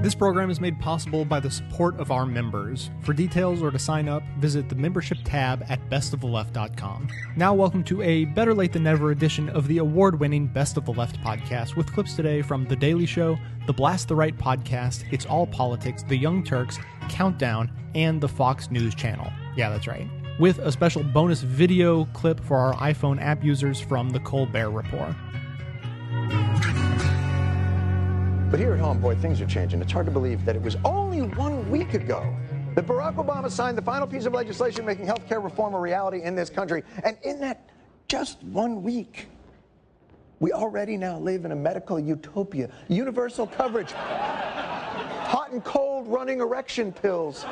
This program is made possible by the support of our members. For details or to sign up, visit the membership tab at bestoftheleft.com. Now, welcome to a better late than never edition of the award winning Best of the Left podcast with clips today from The Daily Show, the Blast the Right podcast, It's All Politics, The Young Turks, Countdown, and the Fox News Channel. Yeah, that's right. With a special bonus video clip for our iPhone app users from The Colbert Report. But here at home, boy, things are changing. It's hard to believe that it was only one week ago that Barack Obama signed the final piece of legislation making health care reform a reality in this country. And in that just one week, we already now live in a medical utopia. Universal coverage, hot and cold running erection pills,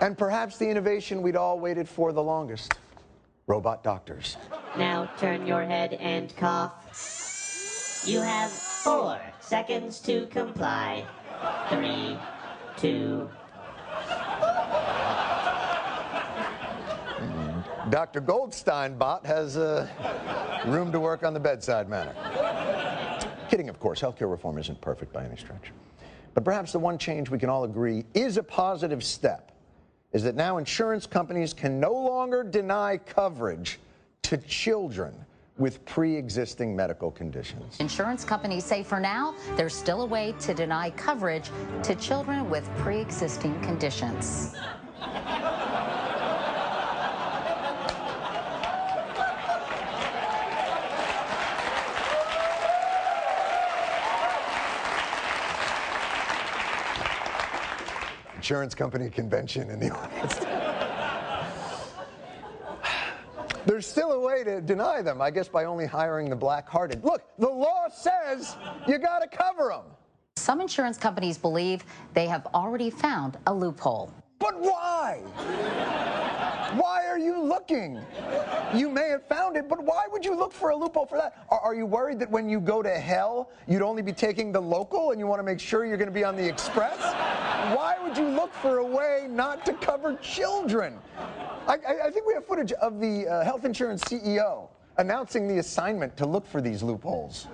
and perhaps the innovation we'd all waited for the longest robot doctors. Now turn your head and cough. You have four seconds to comply. Three, two. Dr. Goldstein bot has uh, room to work on the bedside manner. Kidding, of course. Healthcare reform isn't perfect by any stretch. But perhaps the one change we can all agree is a positive step is that now insurance companies can no longer deny coverage to children with pre existing medical conditions. Insurance companies say for now, there's still a way to deny coverage to children with pre existing conditions. Insurance company convention in the audience. There's still a way to deny them, I guess, by only hiring the black hearted. Look, the law says you got to cover them. Some insurance companies believe they have already found a loophole. But why? Why are you looking? You may have found it, but why would you look for a loophole for that? Are, are, you worried that when you go to hell, you'd only be taking the local and you want to make sure you're going to be on the express? Why would you look for a way not to cover children? I, I, think we have footage of the uh, health insurance CEO announcing the assignment to look for these loopholes.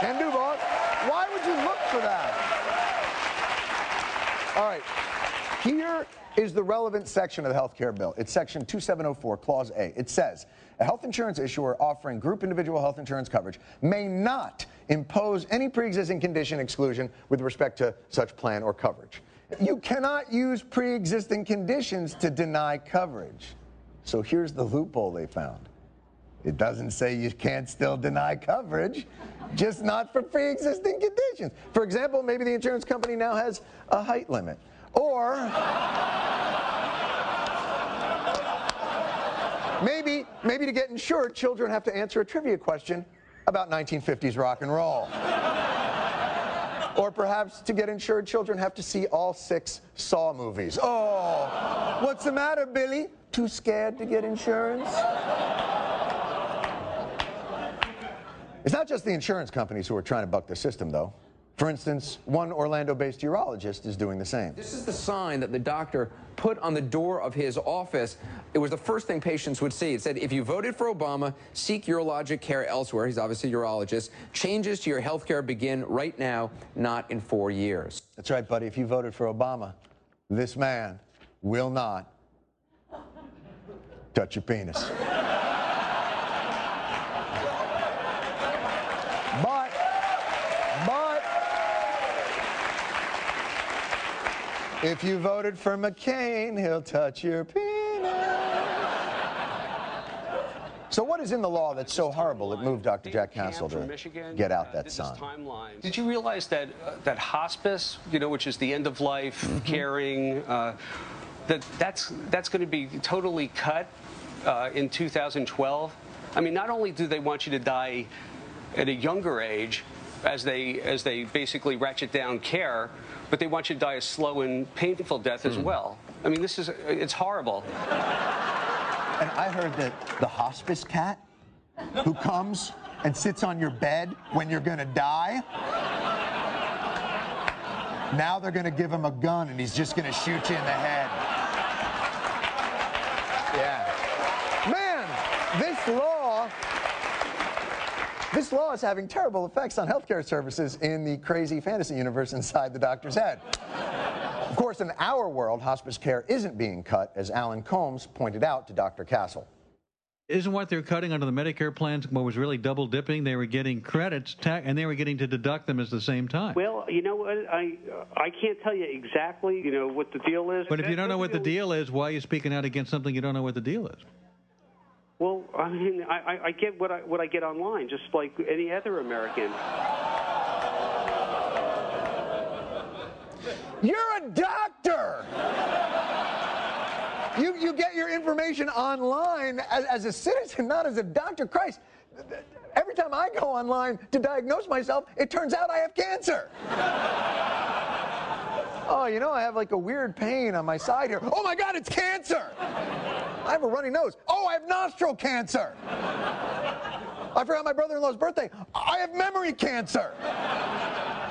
Can do, boss. Why would you look for that? All right. Here is the relevant section of the health care bill. It's section 2704, clause A. It says, a health insurance issuer offering group individual health insurance coverage may not impose any pre-existing condition exclusion with respect to such plan or coverage. You cannot use pre-existing conditions to deny coverage. So here's the loophole they found. It doesn't say you can't still deny coverage, just not for pre existing conditions. For example, maybe the insurance company now has a height limit. Or maybe, maybe to get insured, children have to answer a trivia question about 1950s rock and roll. or perhaps to get insured, children have to see all six Saw movies. Oh, what's the matter, Billy? Too scared to get insurance? It's not just the insurance companies who are trying to buck the system, though. For instance, one Orlando based urologist is doing the same. This is the sign that the doctor put on the door of his office. It was the first thing patients would see. It said, if you voted for Obama, seek urologic care elsewhere. He's obviously a urologist. Changes to your health care begin right now, not in four years. That's right, buddy. If you voted for Obama, this man will not touch your penis. But, but, if you voted for McCain, he'll touch your penis. So, what is in the law that's so horrible it moved Dr. Jack Castle to get out that sign? Did you realize that uh, that hospice, you know, which is the end of life Mm-hmm. caring, uh, that that's that's going to be totally cut uh, in 2012? I mean, not only do they want you to die at a younger age as they as they basically ratchet down care, but they want you to die a slow and painful death Hmm. as well. I mean, this is it's horrible. And I heard that the hospice cat who comes and sits on your bed when you're going to die, now they're going to give him a gun and he's just going to shoot you in the head. Yeah. Man, this law this law is having terrible effects on healthcare services in the crazy fantasy universe inside the doctor's head. Of course, in our world, hospice care isn't being cut, as Alan Colmes pointed out to Dr. Castle. Isn't what they're cutting under the Medicare plans what was really double dipping? They were getting credits, ta- and they were getting to deduct them at the same time. Well, you know what? I I can't tell you exactly, you know, what the deal is. but if you don't know what the deal is, why are you speaking out against something you don't know what the deal is? Well, I mean, I, I- get what I what I get online, just like any other American. You're a doctor! You, you get your information online as, as a citizen, not as a doctor. Christ, every time I go online to diagnose myself, it turns out I have cancer. Oh, you know, I have like a weird pain on my side here. Oh my God, it's cancer! I have a runny nose. Oh, I have nostril cancer. I forgot my brother in law's birthday. I have memory cancer.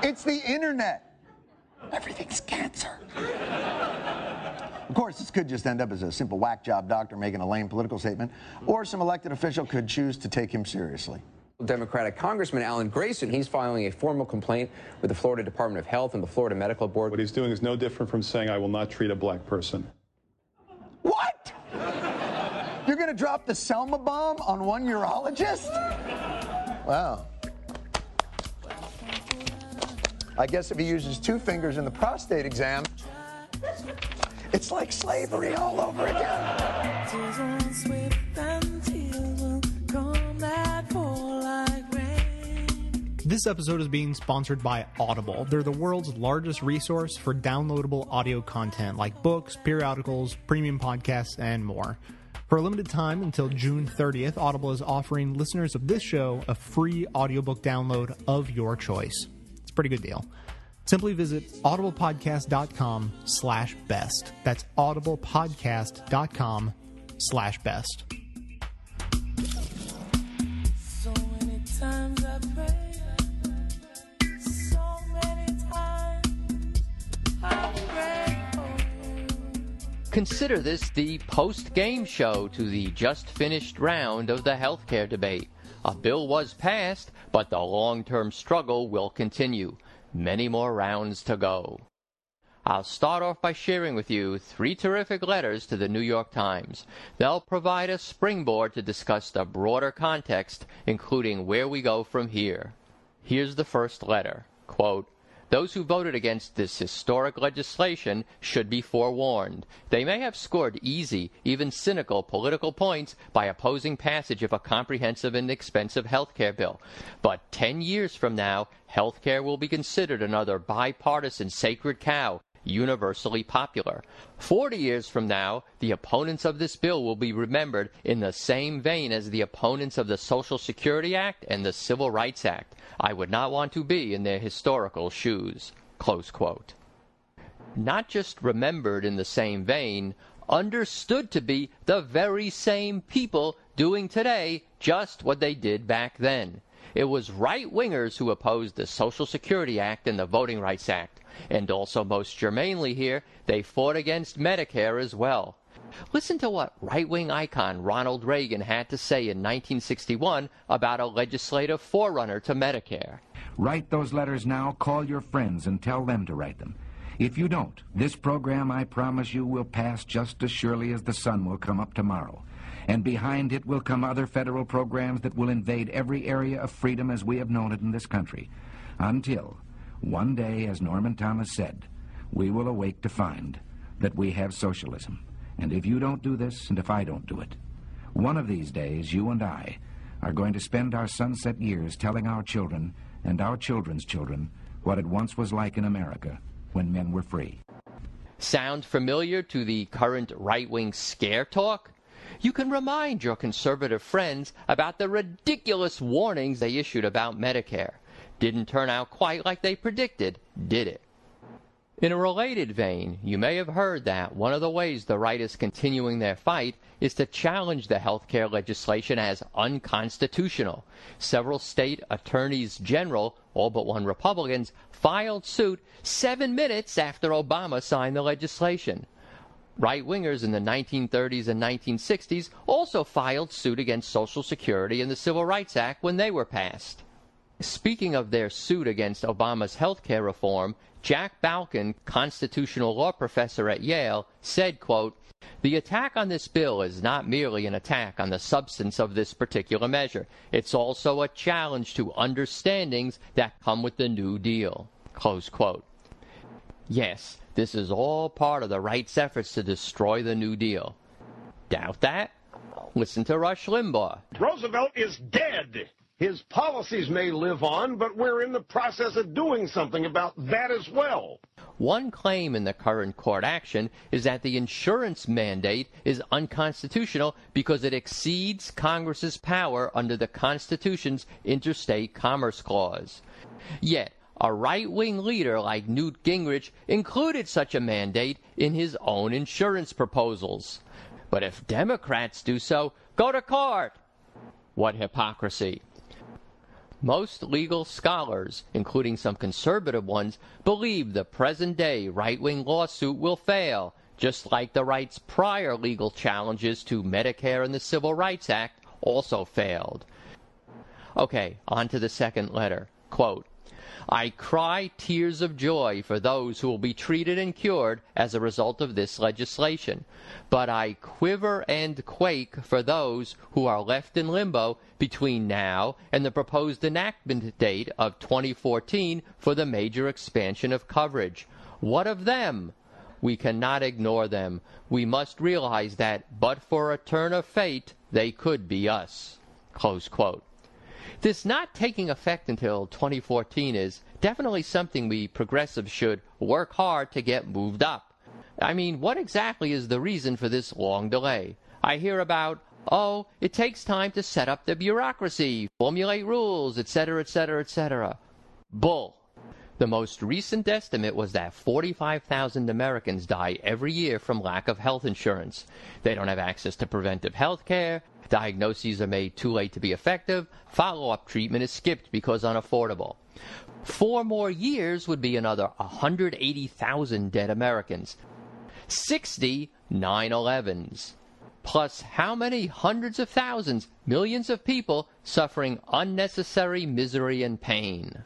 It's the internet. Everything's cancer. Of course, this could just end up as a simple whack job doctor making a lame political statement, or some elected official could choose to take him seriously. Democratic Congressman Alan Grayson, he's filing a formal complaint with the Florida Department of Health and the Florida Medical Board. What he's doing is no different from saying, I will not treat a black person. What? You're going to drop the Selma bomb on one urologist? Wow. I guess if he uses two fingers in the prostate exam, it's like slavery all over again. This episode is being sponsored by Audible. They're the world's largest resource for downloadable audio content like books, periodicals, premium podcasts, and more. For a limited time until June 30th, Audible is offering listeners of this show a free audiobook download of your choice. It's a pretty good deal. Simply visit audiblepodcast.com slash best. That's audiblepodcast.com slash best. Consider this the post game show to the just finished round of the healthcare debate. A bill was passed, but the long term struggle will continue. Many more rounds to go. I'll start off by sharing with you three terrific letters to the New York Times. They'll provide a springboard to discuss the broader context, including where we go from here. Here's the first letter. Quote, those who voted against this historic legislation should be forewarned. They may have scored easy, even cynical political points by opposing passage of a comprehensive and expensive health care bill. But 10 years from now, health care will be considered another bipartisan sacred cow universally popular. Forty years from now, the opponents of this bill will be remembered in the same vein as the opponents of the Social Security Act and the Civil Rights Act. I would not want to be in their historical shoes. Not just remembered in the same vein, understood to be the very same people doing today just what they did back then. It was right wingers who opposed the Social Security Act and the Voting Rights Act. And also, most germanely here, they fought against Medicare as well. Listen to what right wing icon Ronald Reagan had to say in 1961 about a legislative forerunner to Medicare. Write those letters now, call your friends, and tell them to write them. If you don't, this program, I promise you, will pass just as surely as the sun will come up tomorrow. And behind it will come other federal programs that will invade every area of freedom as we have known it in this country. Until, one day, as Norman Thomas said, we will awake to find that we have socialism. And if you don't do this, and if I don't do it, one of these days, you and I are going to spend our sunset years telling our children and our children's children what it once was like in America when men were free. Sound familiar to the current right wing scare talk? You can remind your conservative friends about the ridiculous warnings they issued about Medicare. Didn't turn out quite like they predicted, did it? In a related vein, you may have heard that one of the ways the right is continuing their fight is to challenge the health care legislation as unconstitutional. Several state attorneys general, all but one Republicans, filed suit seven minutes after Obama signed the legislation. Right wingers in the 1930s and 1960s also filed suit against Social Security and the Civil Rights Act when they were passed. Speaking of their suit against Obama's health care reform, Jack Balkin, constitutional law professor at Yale, said, quote, the attack on this bill is not merely an attack on the substance of this particular measure. It's also a challenge to understandings that come with the New Deal. Close quote. Yes, this is all part of the right's efforts to destroy the New Deal. Doubt that? Listen to Rush Limbaugh. Roosevelt is dead. His policies may live on, but we're in the process of doing something about that as well. One claim in the current court action is that the insurance mandate is unconstitutional because it exceeds Congress's power under the Constitution's Interstate Commerce Clause. Yet, a right-wing leader like Newt Gingrich included such a mandate in his own insurance proposals. But if Democrats do so, go to court. What hypocrisy. Most legal scholars, including some conservative ones, believe the present day right wing lawsuit will fail, just like the right's prior legal challenges to Medicare and the Civil Rights Act also failed. Okay, on to the second letter. Quote, I cry tears of joy for those who will be treated and cured as a result of this legislation, but I quiver and quake for those who are left in limbo between now and the proposed enactment date of 2014 for the major expansion of coverage. What of them? We cannot ignore them. We must realize that, but for a turn of fate, they could be us. This not taking effect until 2014 is definitely something we progressives should work hard to get moved up. I mean, what exactly is the reason for this long delay? I hear about, oh, it takes time to set up the bureaucracy, formulate rules, etc., etc., etc. Bull. The most recent estimate was that 45,000 Americans die every year from lack of health insurance. They don't have access to preventive health care, Diagnoses are made too late to be effective. Follow up treatment is skipped because unaffordable. Four more years would be another 180,000 dead Americans. 60 9 11s. Plus, how many hundreds of thousands, millions of people suffering unnecessary misery and pain?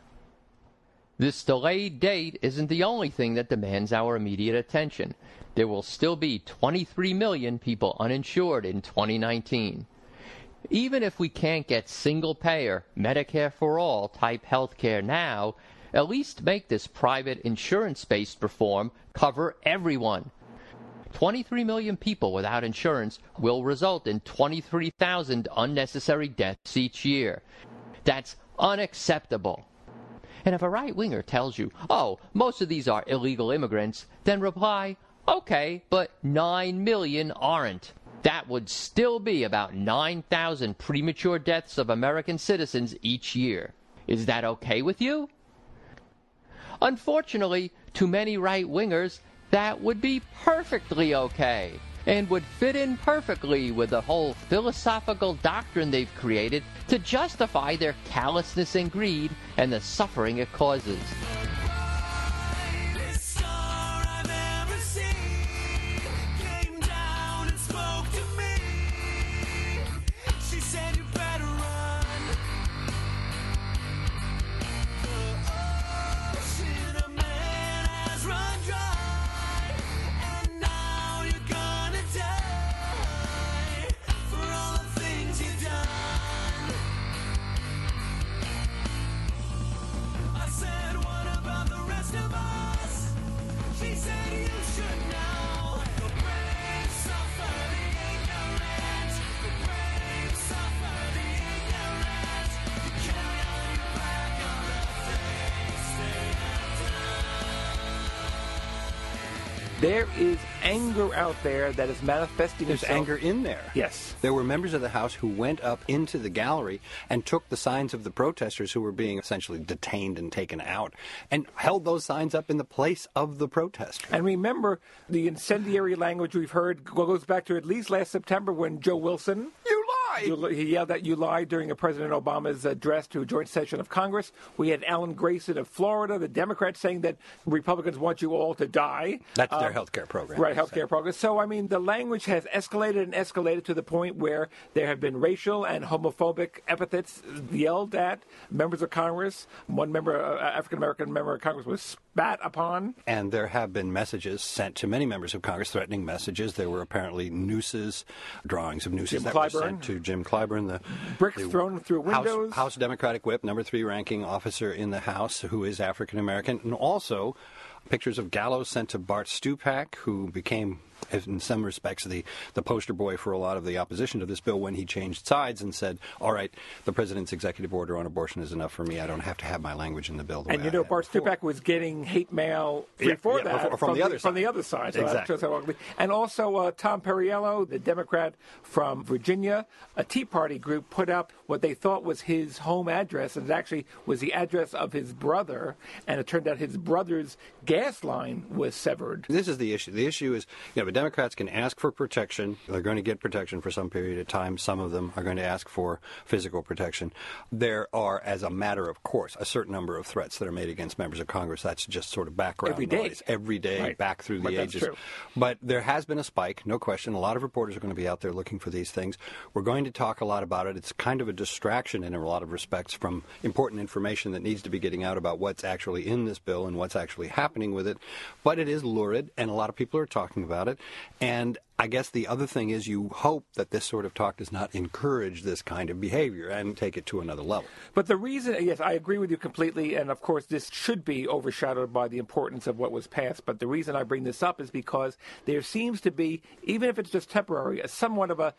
This delayed date isn't the only thing that demands our immediate attention. There will still be 23 million people uninsured in 2019. Even if we can't get single payer, Medicare for all type health care now, at least make this private insurance based reform cover everyone. 23 million people without insurance will result in 23,000 unnecessary deaths each year. That's unacceptable. And if a right winger tells you, oh, most of these are illegal immigrants, then reply, okay, but 9 million aren't. That would still be about 9,000 premature deaths of American citizens each year. Is that okay with you? Unfortunately, to many right wingers, that would be perfectly okay and would fit in perfectly with the whole philosophical doctrine they've created to justify their callousness and greed and the suffering it causes. Out there that is manifesting There's itself. anger in there. Yes. There were members of the House who went up into the gallery and took the signs of the protesters who were being essentially detained and taken out and held those signs up in the place of the protesters. And remember, the incendiary language we've heard goes back to at least last September when Joe Wilson You lied. You, he yelled that you lied during a President Obama's address to a joint session of Congress. We had Alan Grayson of Florida, the Democrats, saying that Republicans want you all to die. That's their Um, health care program. Right, health healthcare program. So, I mean, the language has escalated and escalated to the point where there have been racial and homophobic epithets yelled at members of Congress. One member, uh, African American member of Congress, was spat upon. And there have been messages sent to many members of Congress, threatening messages. There were apparently nooses, drawings of nooses Jim that were sent to Jim Clyburn, the Bricks the thrown through House, windows. House Democratic Whip, number three ranking officer in the House, who is African American, and also pictures of gallows sent to Bart Stupak, who became. In some respects, the, the poster boy for a lot of the opposition to this bill when he changed sides and said, All right, the president's executive order on abortion is enough for me. I don't have to have my language in the bill. The And you know, Bart Stupak was getting hate mail Yeah, before yeah, that from- from the other from side. the other side. So Exactly. shows how ugly. And also, uh, Tom Perriello, the Democrat from Virginia, a Tea Party group put up what they thought was his home address, and it actually was the address of his brother. And it turned out his brother's gas line was severed. This is the issue. The issue is, you know, the Democrats can ask for protection. They're going to get protection for some period of time. Some of them are going to ask for physical protection. There are, as a matter of course, a certain number of threats that are made against members of Congress. That's just sort of background Every day. noise every day, Right. back through the But that's ages. true. But there has been a spike, no question. A lot of reporters are going to be out there looking for these things. We're going to talk a lot about it. It's kind of a distraction in a lot of respects from important information that needs to be getting out about what's actually in this bill and what's actually happening with it. But it is lurid, and a lot of people are talking about it. And I guess the other thing is you hope that this sort of talk does not encourage this kind of behavior and take it to another level. But the reason, yes, I agree with you completely, and of course, this should be overshadowed by the importance of what was passed. But the reason I bring this up is because there seems to be, even if it's just temporary, a somewhat of a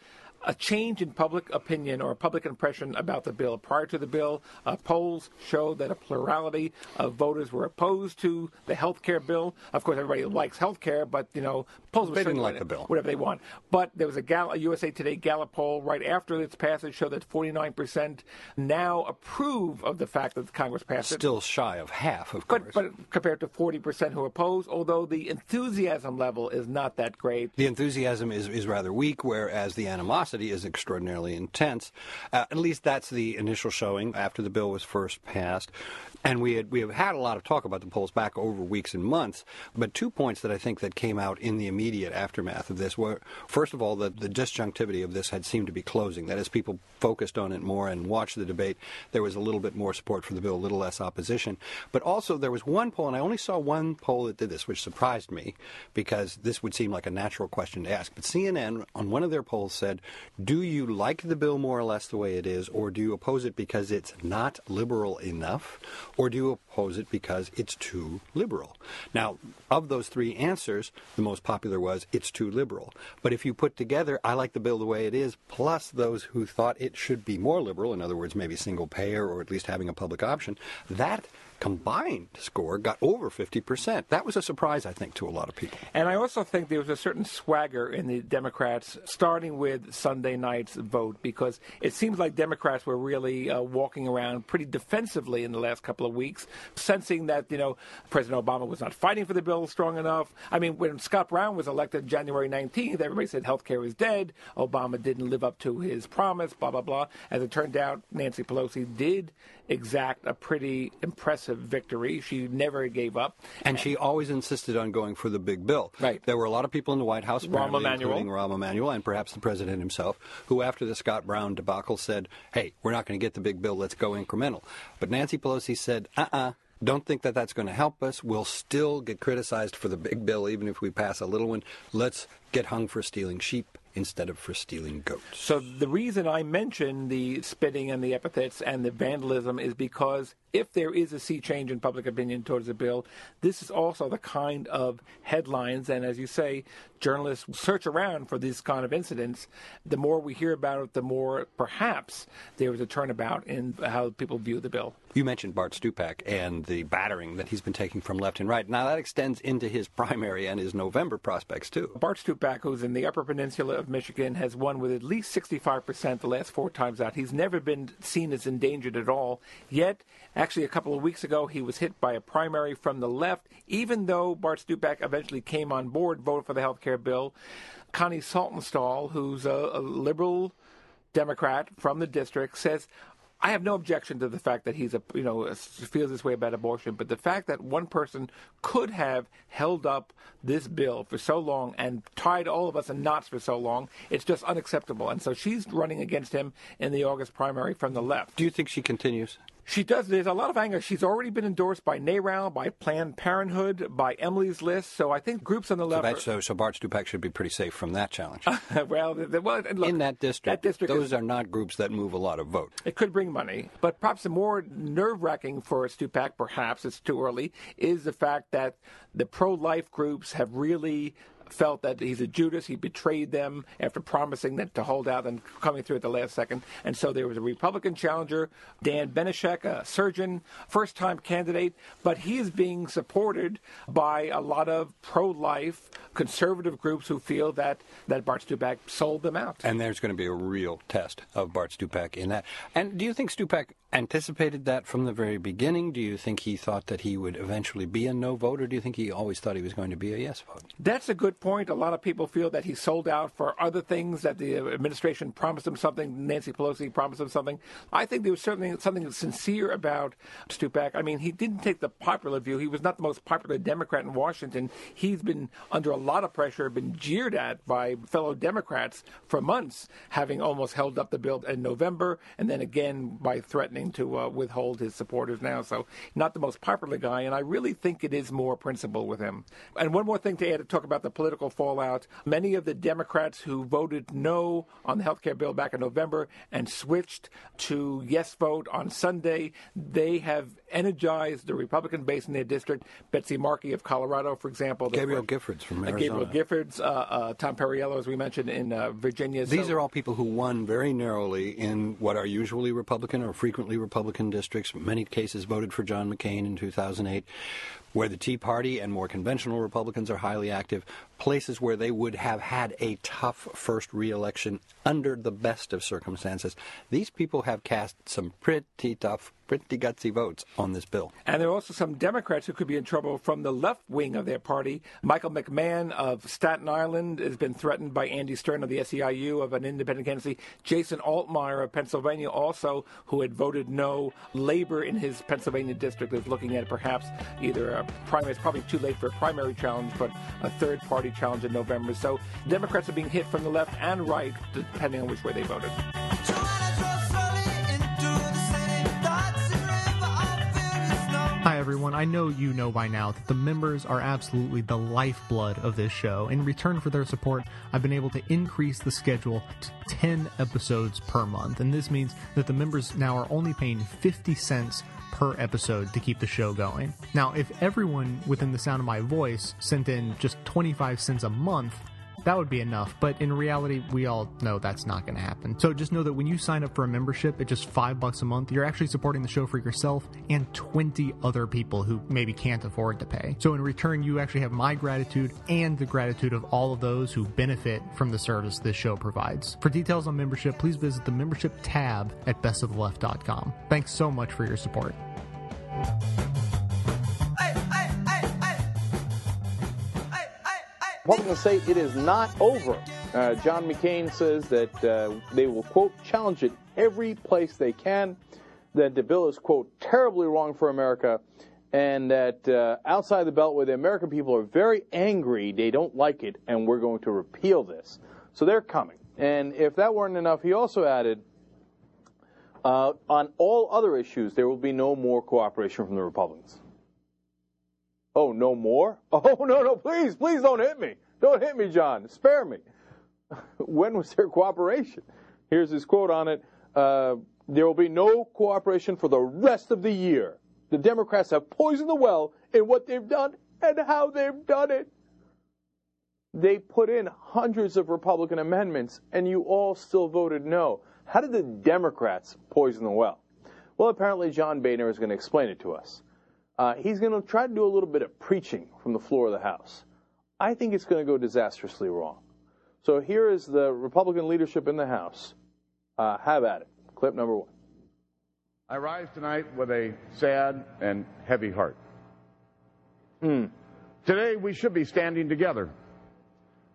a change in public opinion or public impression about the bill. Prior to the bill, uh, polls showed that a plurality of voters were opposed to the health care bill. Of course, everybody likes health care, but you know, polls were They didn't like the bill. Whatever they want. But there was a, Gal- a USA Today Gallup poll right after its passage showed that 49% now approve of the fact that Congress passed it. Still shy of half, of But, but compared to 40% who oppose, although the enthusiasm level is not that great. The enthusiasm is, is rather weak, whereas the animosity is extraordinarily intense. Uh, at least that's the initial showing after the bill was first passed. And we had we have had a lot of talk about the polls back over weeks and months. But two points that I think that came out in the immediate aftermath of this were, first of all, the, the disjunctivity of this had seemed to be closing. That as people focused on it more and watched the debate, there was a little bit more support for the bill, a little less opposition. But also there was one poll, and I only saw one poll that did this, which surprised me because this would seem like a natural question to ask. But CNN on one of their polls said, "Do you like the bill more or less the way it is, or do you oppose it because it's not liberal enough, or do you oppose it because it's too liberal?" Now, of those three answers, the most popular was it's too liberal. But if you put together, I like the bill the way it is, plus those who thought it should be more liberal, in other words, maybe single payer or at least having a public option, that combined score got over 50%. That was a surprise, I think, to a lot of people. And I also think there was a certain swagger in the Democrats, starting with Sunday night's vote, because it seems like Democrats were really uh, walking around pretty defensively in the last couple of weeks, sensing that, you know, President Obama was not fighting for the bill strong enough. I mean, when Scott Brown was elected January 19th, everybody said health care is dead. Obama didn't live up to his promise, blah, blah, blah. As it turned out, Nancy Pelosi did exact a pretty impressive victory. She never gave up. And she always insisted on going for the big bill. Right. There were a lot of people in the White House, Rahm Emanuel. including Rahm Emanuel and perhaps the president himself, who after the Scott Brown debacle said, hey, we're not going to get the big bill, let's go incremental. But Nancy Pelosi said, uh-uh. Don't think that that's going to help us. We'll still get criticized for the big bill, even if we pass a little one. Let's get hung for stealing sheep instead of for stealing goats. So the reason I mention the spitting and the epithets and the vandalism is because if there is a sea change in public opinion towards the bill, this is also the kind of headlines and as you say, journalists search around for these kind of incidents. The more we hear about it, the more perhaps there is a turnabout in how people view the bill. You mentioned Bart Stupak and the battering that he's been taking from left and right. Now that extends into his primary and his November prospects too. Bart Stupak, who's in the Upper Peninsula of Michigan, has won with at least 65% the last four times out. He's never been seen as endangered at all. Yet, actually, a couple of weeks ago, he was hit by a primary from the left. Even though Bart Stupak eventually came on board, voted for the health care bill, Connie Saltonstall, who's a, a liberal Democrat from the district, says, I have no objection to the fact that he's a you know feels this way about abortion, but the fact that one person could have held up this bill for so long and tied all of us in knots for so long, it's just unacceptable. And so she's running against him in the August primary from the left. Do you think she continues? She does. There's a lot of anger. She's already been endorsed by NARAL, by Planned Parenthood, by Emily's List. So I think groups on the So, left. that, so, so Bart Stupak should be pretty safe from that challenge. well, the- well, look, In that district, that district those is- are not groups that move a lot of vote. It could bring money, but perhaps the more nerve-wracking for Stupak, perhaps it's too early, is the fact that the pro-life groups have really felt that he's a Judas. He betrayed them after promising that to hold out and coming through at the last second. And so there was a Republican challenger, Dan Benishek, a surgeon, first-time candidate, but he is being supported by a lot of pro-life conservative groups who feel that that Bart Stupak sold them out. And there's going to be a real test of Bart Stupak in that. And do you think Stupak anticipated that from the very beginning? Do you think he thought that he would eventually be a no vote, or do you think he always thought he was going to be a yes vote? That's a good point. A lot of people feel that he sold out for other things, that the administration promised him something, Nancy Pelosi promised him something. I think there was certainly something sincere about Stupak. I mean, he didn't take the popular view. He was not the most popular Democrat in Washington. He's been under a lot of pressure, been jeered at by fellow Democrats for months, having almost held up the bill in November, and then again by threatening to uh, withhold his supporters now. So, not the most popular guy, and I really think it is more principle with him. And one more thing to add to talk about the political fallout. Many of the Democrats who voted no on the health care bill back in November and switched to yes vote on Sunday, they have energized the Republican base in their district. Betsy Markey of Colorado, for example. Gabrielle Giffords from uh, Arizona. Gabrielle Giffords, uh, uh, Tom Perriello, as we mentioned, in uh, Virginia. These So- are all people who won very narrowly in what are usually Republican or frequently Republican districts. Many cases voted for John McCain in 2008, where the Tea Party and more conventional Republicans are highly active. Places where they would have had a tough first reelection under the best of circumstances. These people have cast some pretty tough, pretty gutsy votes on this bill. And there are also some Democrats who could be in trouble from the left wing of their party. Michael McMahon of Staten Island has been threatened by Andy Stern of the SEIU of an independent candidacy. Jason Altmire of Pennsylvania, also who had voted no. Labor in his Pennsylvania district is looking at perhaps either a primary. It's probably too late for a primary challenge, but a third challenge in November. So Democrats are being hit from the left and right, depending on which way they voted. Hi, everyone. I know you know by now that the members are absolutely the lifeblood of this show. In return for their support, I've been able to increase the schedule to 10 episodes per month. And this means that the members now are only paying 50 cents per episode to keep the show going. Now, if everyone within the sound of my voice sent in just 25 cents a month, that would be enough, but in reality, we all know that's not going to happen. So just know that when you sign up for a membership at just five bucks a month, you're actually supporting the show for yourself and 20 other people who maybe can't afford to pay. So in return, you actually have my gratitude and the gratitude of all of those who benefit from the service this show provides. For details on membership, please visit the membership tab at bestoftheleft.com. Thanks so much for your support. Republicans say it is not over. Uh, John McCain says that uh, they will, quote, challenge it every place they can, that the bill is, quote, terribly wrong for America, and that uh, outside the Beltway, the American people are very angry. They don't like it, and we're going to repeal this. So they're coming. And if that weren't enough, he also added, uh, on all other issues, there will be no more cooperation from the Republicans. Oh, no more? Oh, no, no, please, please don't hit me. Don't hit me, John. Spare me. when was there cooperation? Here's his quote on it. Uh, there will be no cooperation for the rest of the year. The Democrats have poisoned the well in what they've done and how they've done it. They put in hundreds of Republican amendments, and you all still voted no. How did the Democrats poison the well? Well, apparently John Boehner is going to explain it to us. Uh, he's going to try to do a little bit of preaching from the floor of the House. I think it's going to go disastrously wrong. So here is the Republican leadership in the House. Uh, have at it. Clip number one. I rise tonight with a sad and heavy heart. Hmm. Today, we should be standing together,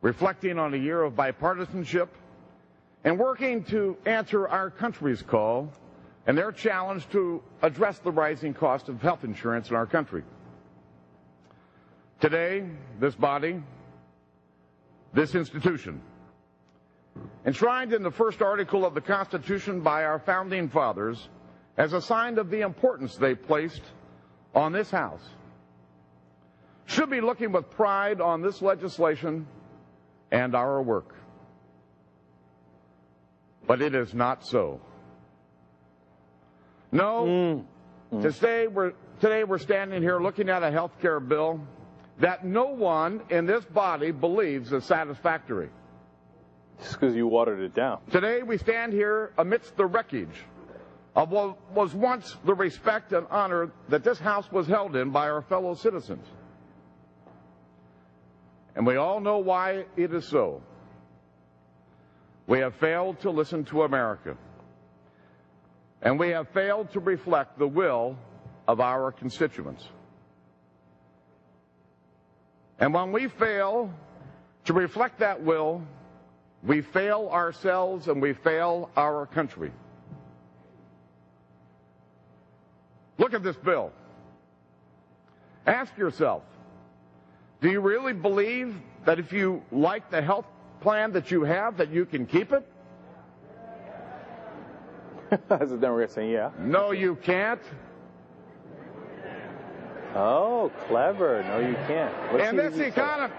reflecting on a year of bipartisanship and working to answer our country's call and their challenge to address the rising cost of health insurance in our country. Today, this body, this institution, enshrined in the first article of the Constitution by our founding fathers as a sign of the importance they placed on this House, should be looking with pride on this legislation and our work. But it is not so. No, mm. today we're, today we're standing here looking at a health care bill that no one in this body believes is satisfactory. Just because you watered it down. Today we stand here amidst the wreckage of what was once the respect and honor that this House was held in by our fellow citizens. And we all know why it is so. We have failed to listen to America. And we have failed to reflect the will of our constituents. And when we fail to reflect that will, we fail ourselves and we fail our country. Look at this bill. Ask yourself, do you really believe that if you like the health plan that you have, that you can keep it? As a Democrat saying, yeah. No, you can't. Oh, clever. No, you can't. Let's and this say. economy.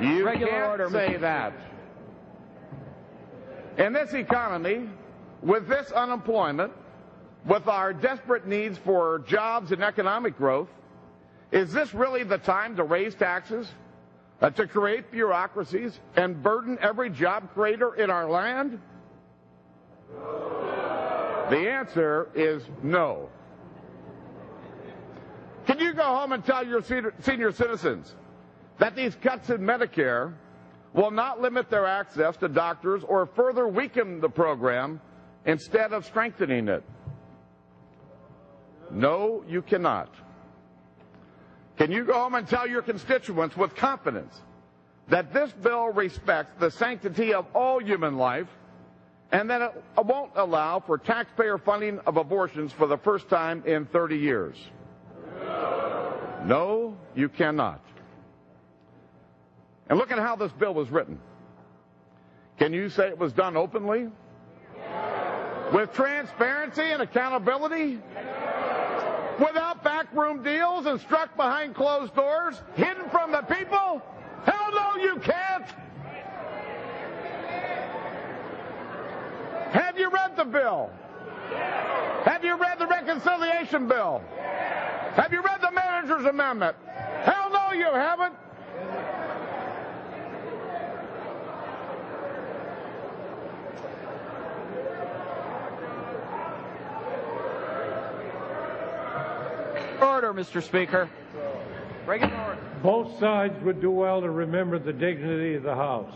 You Regular can't order, say Mr. that. In this economy, with this unemployment, with our desperate needs for jobs and economic growth, is this really the time to raise taxes, uh, to create bureaucracies, and burden every job creator in our land? The answer is no. Can you go home and tell your senior senior citizens that these cuts in Medicare will not limit their access to doctors or further weaken the program instead of strengthening it? No, you cannot. Can you go home and tell your constituents with confidence that this bill respects the sanctity of all human life and that it won't allow for taxpayer funding of abortions for the first time in 30 years? No, you cannot. And look at how this bill was written. Can you say it was done openly? With transparency and accountability? Without backroom deals and struck behind closed doors? Hidden from the people? Hell no, you can't! Have you read the bill? Have you read the reconciliation bill? Have you read the manager's amendment? Hell no, you haven't! Order, Mr. Speaker. Regular order. Both sides would do well to remember the dignity of the House.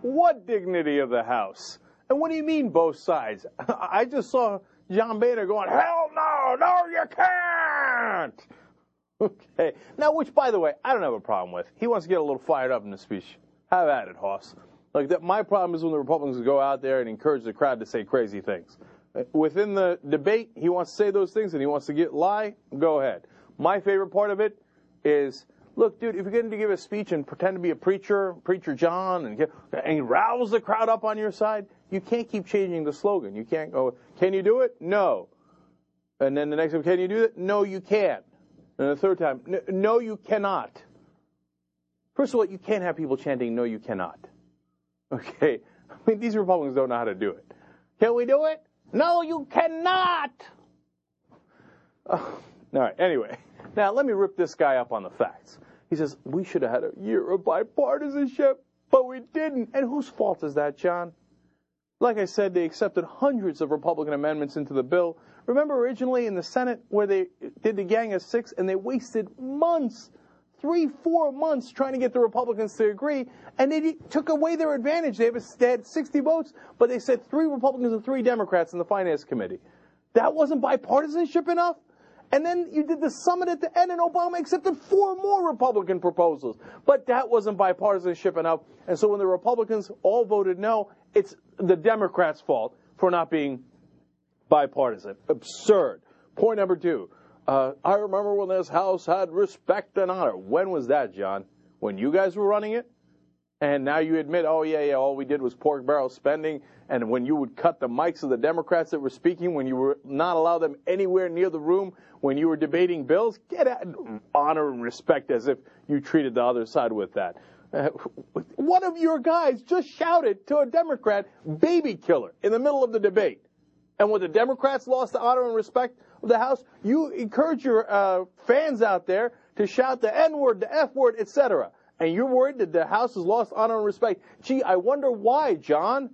What dignity of the House? And what do you mean both sides? I just saw John Boehner going, hell no, no, you can't. Okay. Now, which, by the way, I don't have a problem with. He wants to get a little fired up in the speech. Have at it, Hoss. Like that. My problem is when the Republicans go out there and encourage the crowd to say crazy things. Within the debate, he wants to say those things and he wants to get lie. Go ahead. My favorite part of it is, look, dude, if you're going to give a speech and pretend to be a preacher, preacher John, and get, and rouse the crowd up on your side, you can't keep changing the slogan. You can't go, can you do it? No. And then the next time, can you do that? No, you can't. And the third time, no, you cannot. First of all, you can't have people chanting, no, you cannot. Okay? I mean, these Republicans don't know how to do it. Can we do it? No, you cannot. Oh, all right, anyway. Now, let me rip this guy up on the facts. He says, we should have had a year of bipartisanship, but we didn't. And whose fault is that, John? Like I said, they accepted hundreds of Republican amendments into the bill. Remember originally in the Senate where they did the Gang of Six and they wasted months, three, four months trying to get the Republicans to agree, and they took away their advantage. They, have a, they had 60 votes, but they said three Republicans and three Democrats in the Finance Committee. That wasn't bipartisanship enough? And then you did the summit at the end, and Obama accepted four more Republican proposals. But that wasn't bipartisanship enough. And so when the Republicans all voted no, it's the Democrats' fault for not being bipartisan. Absurd. Point number two. Uh, I remember when this House had respect and honor. When was that, John? When you guys were running it? And now you admit, oh, yeah, yeah, all we did was pork barrel spending. And when you would cut the mics of the Democrats that were speaking, when you were not allow them anywhere near the room, when you were debating bills, get at honor and respect as if you treated the other side with that. Uh, one of your guys just shouted to a Democrat, baby killer, in the middle of the debate. And when the Democrats lost the honor and respect of the House, you encourage your uh, fans out there to shout the N word, the F word, etc. And you're worried that the House has lost honor and respect. Gee, I wonder why, John.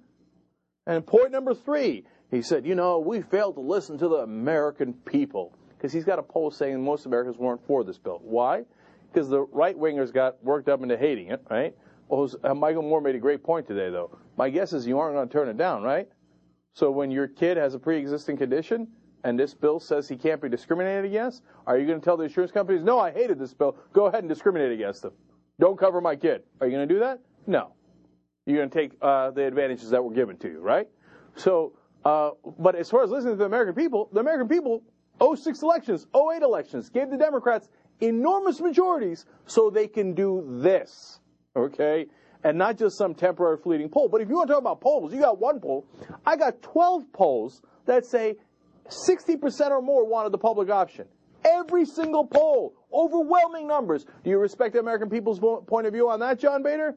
And point number three, he said, you know, we failed to listen to the American people. Because he's got a poll saying most Americans weren't for this bill. Why? Because the right wingers got worked up into hating it, right? Well, Michael Moore made a great point today, though. My guess is you aren't going to turn it down, right? So when your kid has a pre-existing condition and this bill says he can't be discriminated against, are you going to tell the insurance companies, no, I hated this bill, go ahead and discriminate against them? Don't cover my kid. Are you going to do that? No. You're going to take uh, the advantages that were given to you, right? So, uh, but as far as listening to the American people, the American people, 06 elections, 08 elections, gave the Democrats enormous majorities so they can do this, okay? And not just some temporary fleeting poll. But if you want to talk about polls, you got one poll. I got 12 polls that say 60% or more wanted the public option. Every single poll, overwhelming numbers. Do you respect the American people's point of view on that, John Boehner?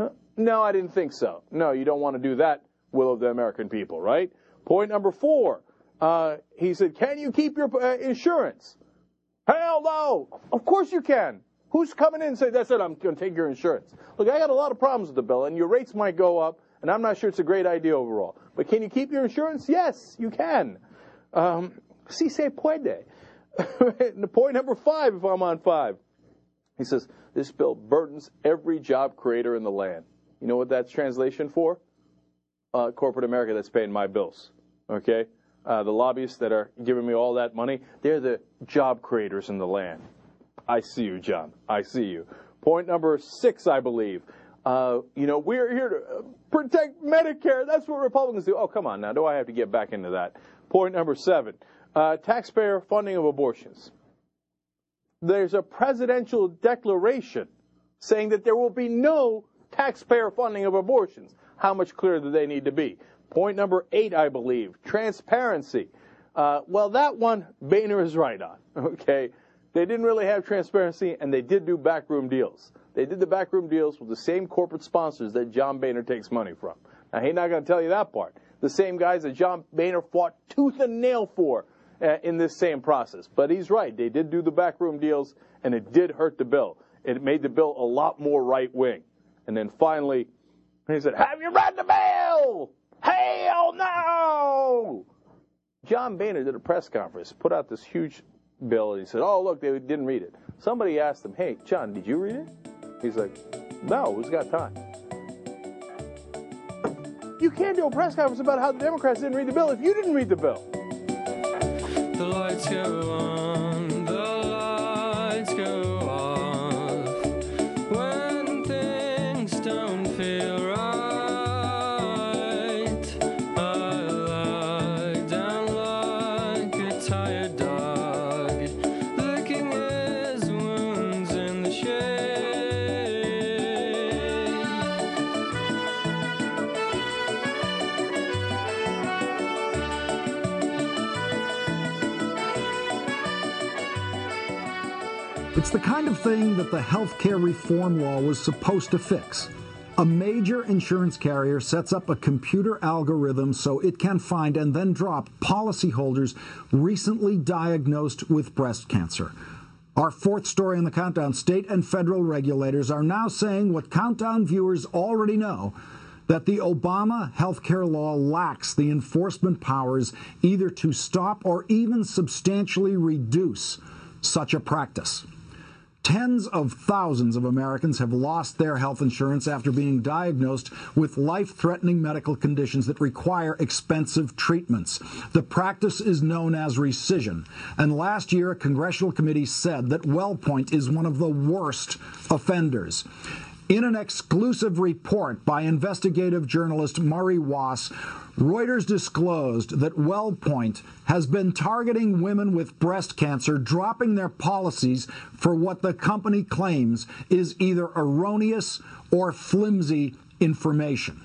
Huh? No, I didn't think so. No, you don't want to do that, will of the American people, right? Point number four. Uh, he said, "Can you keep your uh, insurance?" Hell no. Of course you can. Who's coming in and say, "That's it. I'm going to take your insurance." Look, I got a lot of problems with the bill, and your rates might go up, and I'm not sure it's a great idea overall. But can you keep your insurance? Yes, you can. Um, si se puede. Point number five, if I'm on five. He says, this bill burdens every job creator in the land. You know what that's translation for? Uh, corporate America that's paying my bills. Okay? Uh, the lobbyists that are giving me all that money, they're the job creators in the land. I see you, John. I see you. Point number six, I believe. Uh, you know, we're here to uh, protect Medicare. That's what Republicans do. Oh, come on now. Do I have to get back into that? Point number seven uh, taxpayer funding of abortions. There's a presidential declaration saying that there will be no taxpayer funding of abortions. How much clearer do they need to be? Point number eight, I believe, transparency. Uh, well, that one, Boehner is right on. Okay, they didn't really have transparency, and they did do backroom deals. They did the backroom deals with the same corporate sponsors that John Boehner takes money from. Now, he's not going to tell you that part. The same guys that John Boehner fought tooth and nail for uh, in this same process. But he's right. They did do the backroom deals, and it did hurt the bill. It made the bill a lot more right wing. And then finally, he said, Have you read the bill? Hell no! John Boehner did a press conference, put out this huge bill, and he said, Oh, look, they didn't read it. Somebody asked him, Hey, John, did you read it? He's like, No, who's got time? You can't do a press conference about how the Democrats didn't read the bill if you didn't read the bill. The lights on, the kind of thing that the healthcare reform law was supposed to fix. A major insurance carrier sets up a computer algorithm so it can find and then drop policyholders recently diagnosed with breast cancer. Our fourth story in the countdown state and federal regulators are now saying what countdown viewers already know that the Obama healthcare law lacks the enforcement powers either to stop or even substantially reduce such a practice. Tens of thousands of Americans have lost their health insurance after being diagnosed with life threatening medical conditions that require expensive treatments. The practice is known as rescission, and last year a congressional committee said that WellPoint is one of the worst offenders. In an exclusive report by investigative journalist Murray Waas, Reuters disclosed that WellPoint has been targeting women with breast cancer, dropping their policies for what the company claims is either erroneous or flimsy information.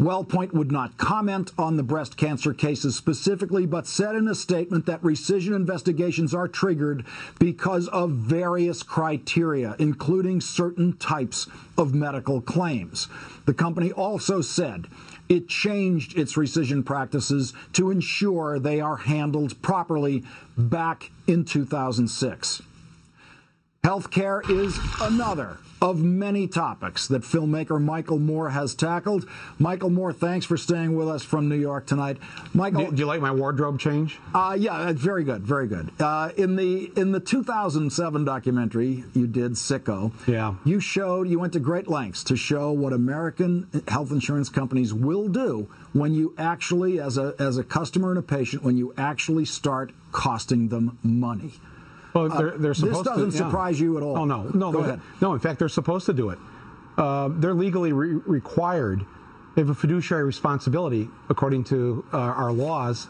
WellPoint would not comment on the breast cancer cases specifically, but said in a statement that rescission investigations are triggered because of various criteria, including certain types of medical claims. The company also said it changed its rescission practices to ensure they are handled properly back in 2006. Healthcare is another of many topics that filmmaker Michael Moore has tackled. Michael Moore, thanks for staying with us from New York tonight. Michael, do, do you like my wardrobe change? Uh, yeah, very good, very good. Uh, in the in the 2007 documentary you did, Sicko, yeah, you showed you went to great lengths to show what American health insurance companies will do when you actually, as a as a customer and a patient, when you actually start costing them money. Well, they're, they're supposed this doesn't to, yeah. surprise you at all. Oh no, no, Go ahead. no. In fact, they're supposed to do it. Uh, they're legally re- required. They have a fiduciary responsibility, according to uh, our laws,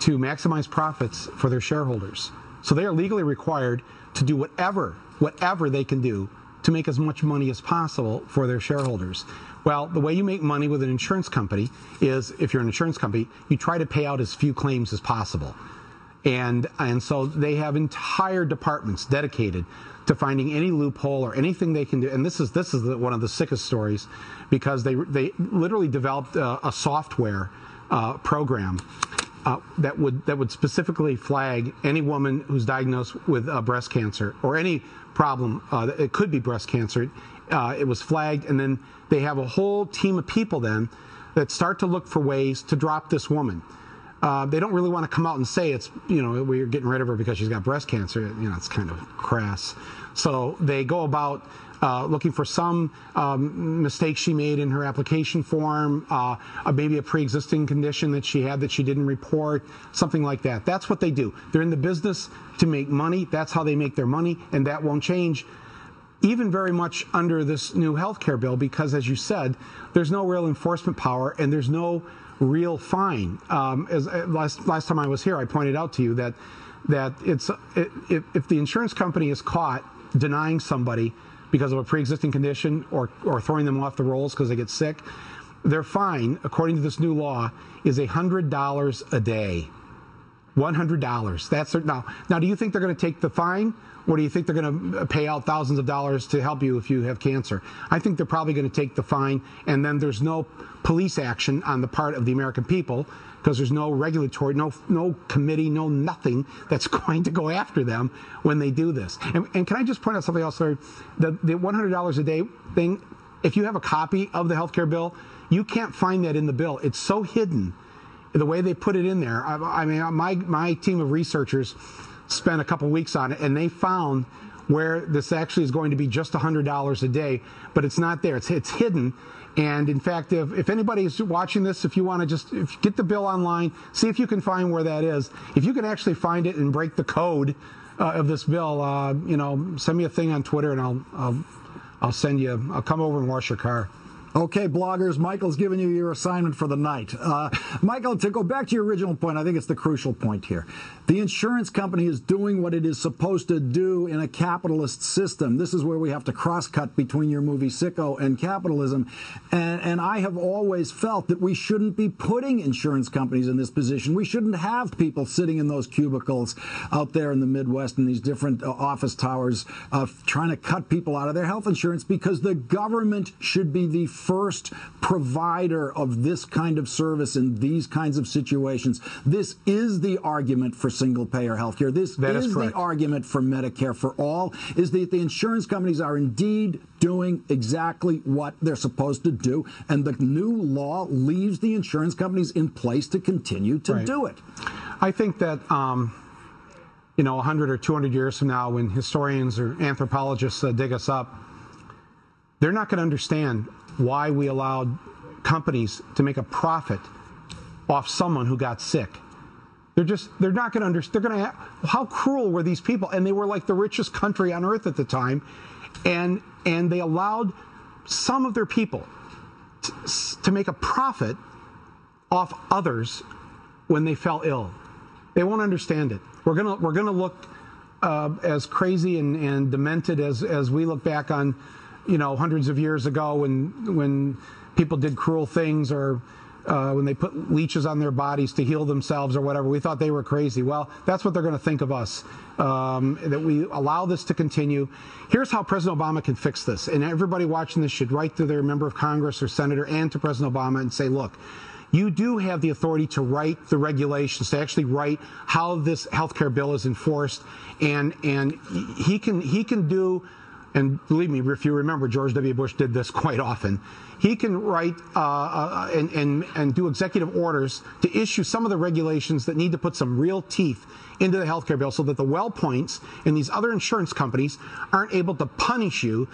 to maximize profits for their shareholders. So they are legally required to do whatever, whatever they can do to make as much money as possible for their shareholders. Well, the way you make money with an insurance company is, if you're an insurance company, you try to pay out as few claims as possible and and so they have entire departments dedicated to finding any loophole or anything they can do. And this is this is the, one of the sickest stories because they they literally developed a, a software uh, program. Uh, that would that would specifically flag any woman who's diagnosed with uh, breast cancer or any problem. Uh, it could be breast cancer. Uh, it was flagged, and then they have a whole team of people then that start to look for ways to drop this woman. Uh, they don't really want to come out and say it's you know we're getting rid of her because she's got breast cancer. You know it's kind of crass. So they go about uh, looking for some um, mistake she made in her application form, uh, maybe a pre-existing condition that she had that she didn't report, something like that. That's what they do. They're in the business to make money. That's how they make their money, and that won't change even very much under this new health care bill because, as you said, there's no real enforcement power and there's no real fine. Um, as uh, last last time I was here, I pointed out to you that that it's it, if, if the insurance company is caught denying somebody because of a pre-existing condition or or throwing them off the rolls because they get sick, their fine, according to this new law, is hundred dollars a day. One hundred dollars. That's their, now. Now, do you think they're going to take the fine, or do you think they're going to uh, pay out thousands of dollars to help you if you have cancer? I think they're probably going to take the fine, and then there's no police action on the part of the American people because there's no regulatory, no no committee, no nothing that's going to go after them when they do this. And, and can I just point out something else? Sorry, the the one hundred dollars a day thing. If you have a copy of the health care bill, you can't find that in the bill. It's so hidden the way they put it in there. I, I mean, my my team of researchers spent a couple weeks on it, and they found where this actually is going to be just hundred dollars a day, but it's not there. It's it's hidden. And in fact, if, if anybody is watching this, if you want to just get the bill online, see if you can find where that is. If you can actually find it and break the code uh, of this bill, uh, you know, send me a thing on Twitter, and I'll I'll I'll send you. I'll come over and wash your car. Okay, bloggers, Michael's giving you your assignment for the night. Uh, Michael, to go back to your original point, I think it's the crucial point here. The insurance company is doing what it is supposed to do in a capitalist system. This is where we have to cross cut between your movie Sicko and capitalism. And, and I have always felt that we shouldn't be putting insurance companies in this position. We shouldn't have people sitting in those cubicles out there in the Midwest in these different uh, office towers uh, trying to cut people out of their health insurance because the government should be the first provider of this kind of service in these kinds of situations. This is the argument for single payer health care. This That is is the argument for Medicare for all is that the insurance companies are indeed doing exactly what they're supposed to do and the new law leaves the insurance companies in place to continue to Right. do it. I think that um, you know, 100 or 200 years from now, when historians or anthropologists uh, dig us up, they're not going to understand why we allowed companies to make a profit off someone who got sick. They're just they're not going to understand. They're going to, how cruel were these people? And they were like the richest country on earth at the time, and and they allowed some of their people t- to make a profit off others when they fell ill. They won't understand it. We're gonna we're gonna look uh, as crazy and, and demented as as we look back on, you know, hundreds of years ago when when people did cruel things or uh, when they put leeches on their bodies to heal themselves or whatever. We thought they were crazy. Well, that's what they're going to think of us. Um, that we allow this to continue. Here's how President Obama can fix this, and everybody watching this should write to their member of Congress or senator and to President Obama and say, look you do have the authority to write the regulations, to actually write how this health care bill is enforced, and and he can he can do, and believe me, if you remember, George W. Bush did this quite often. He can write uh, uh, and, and and do executive orders to issue some of the regulations that need to put some real teeth into the health care bill, so that the WellPoints and these other insurance companies aren't able to punish you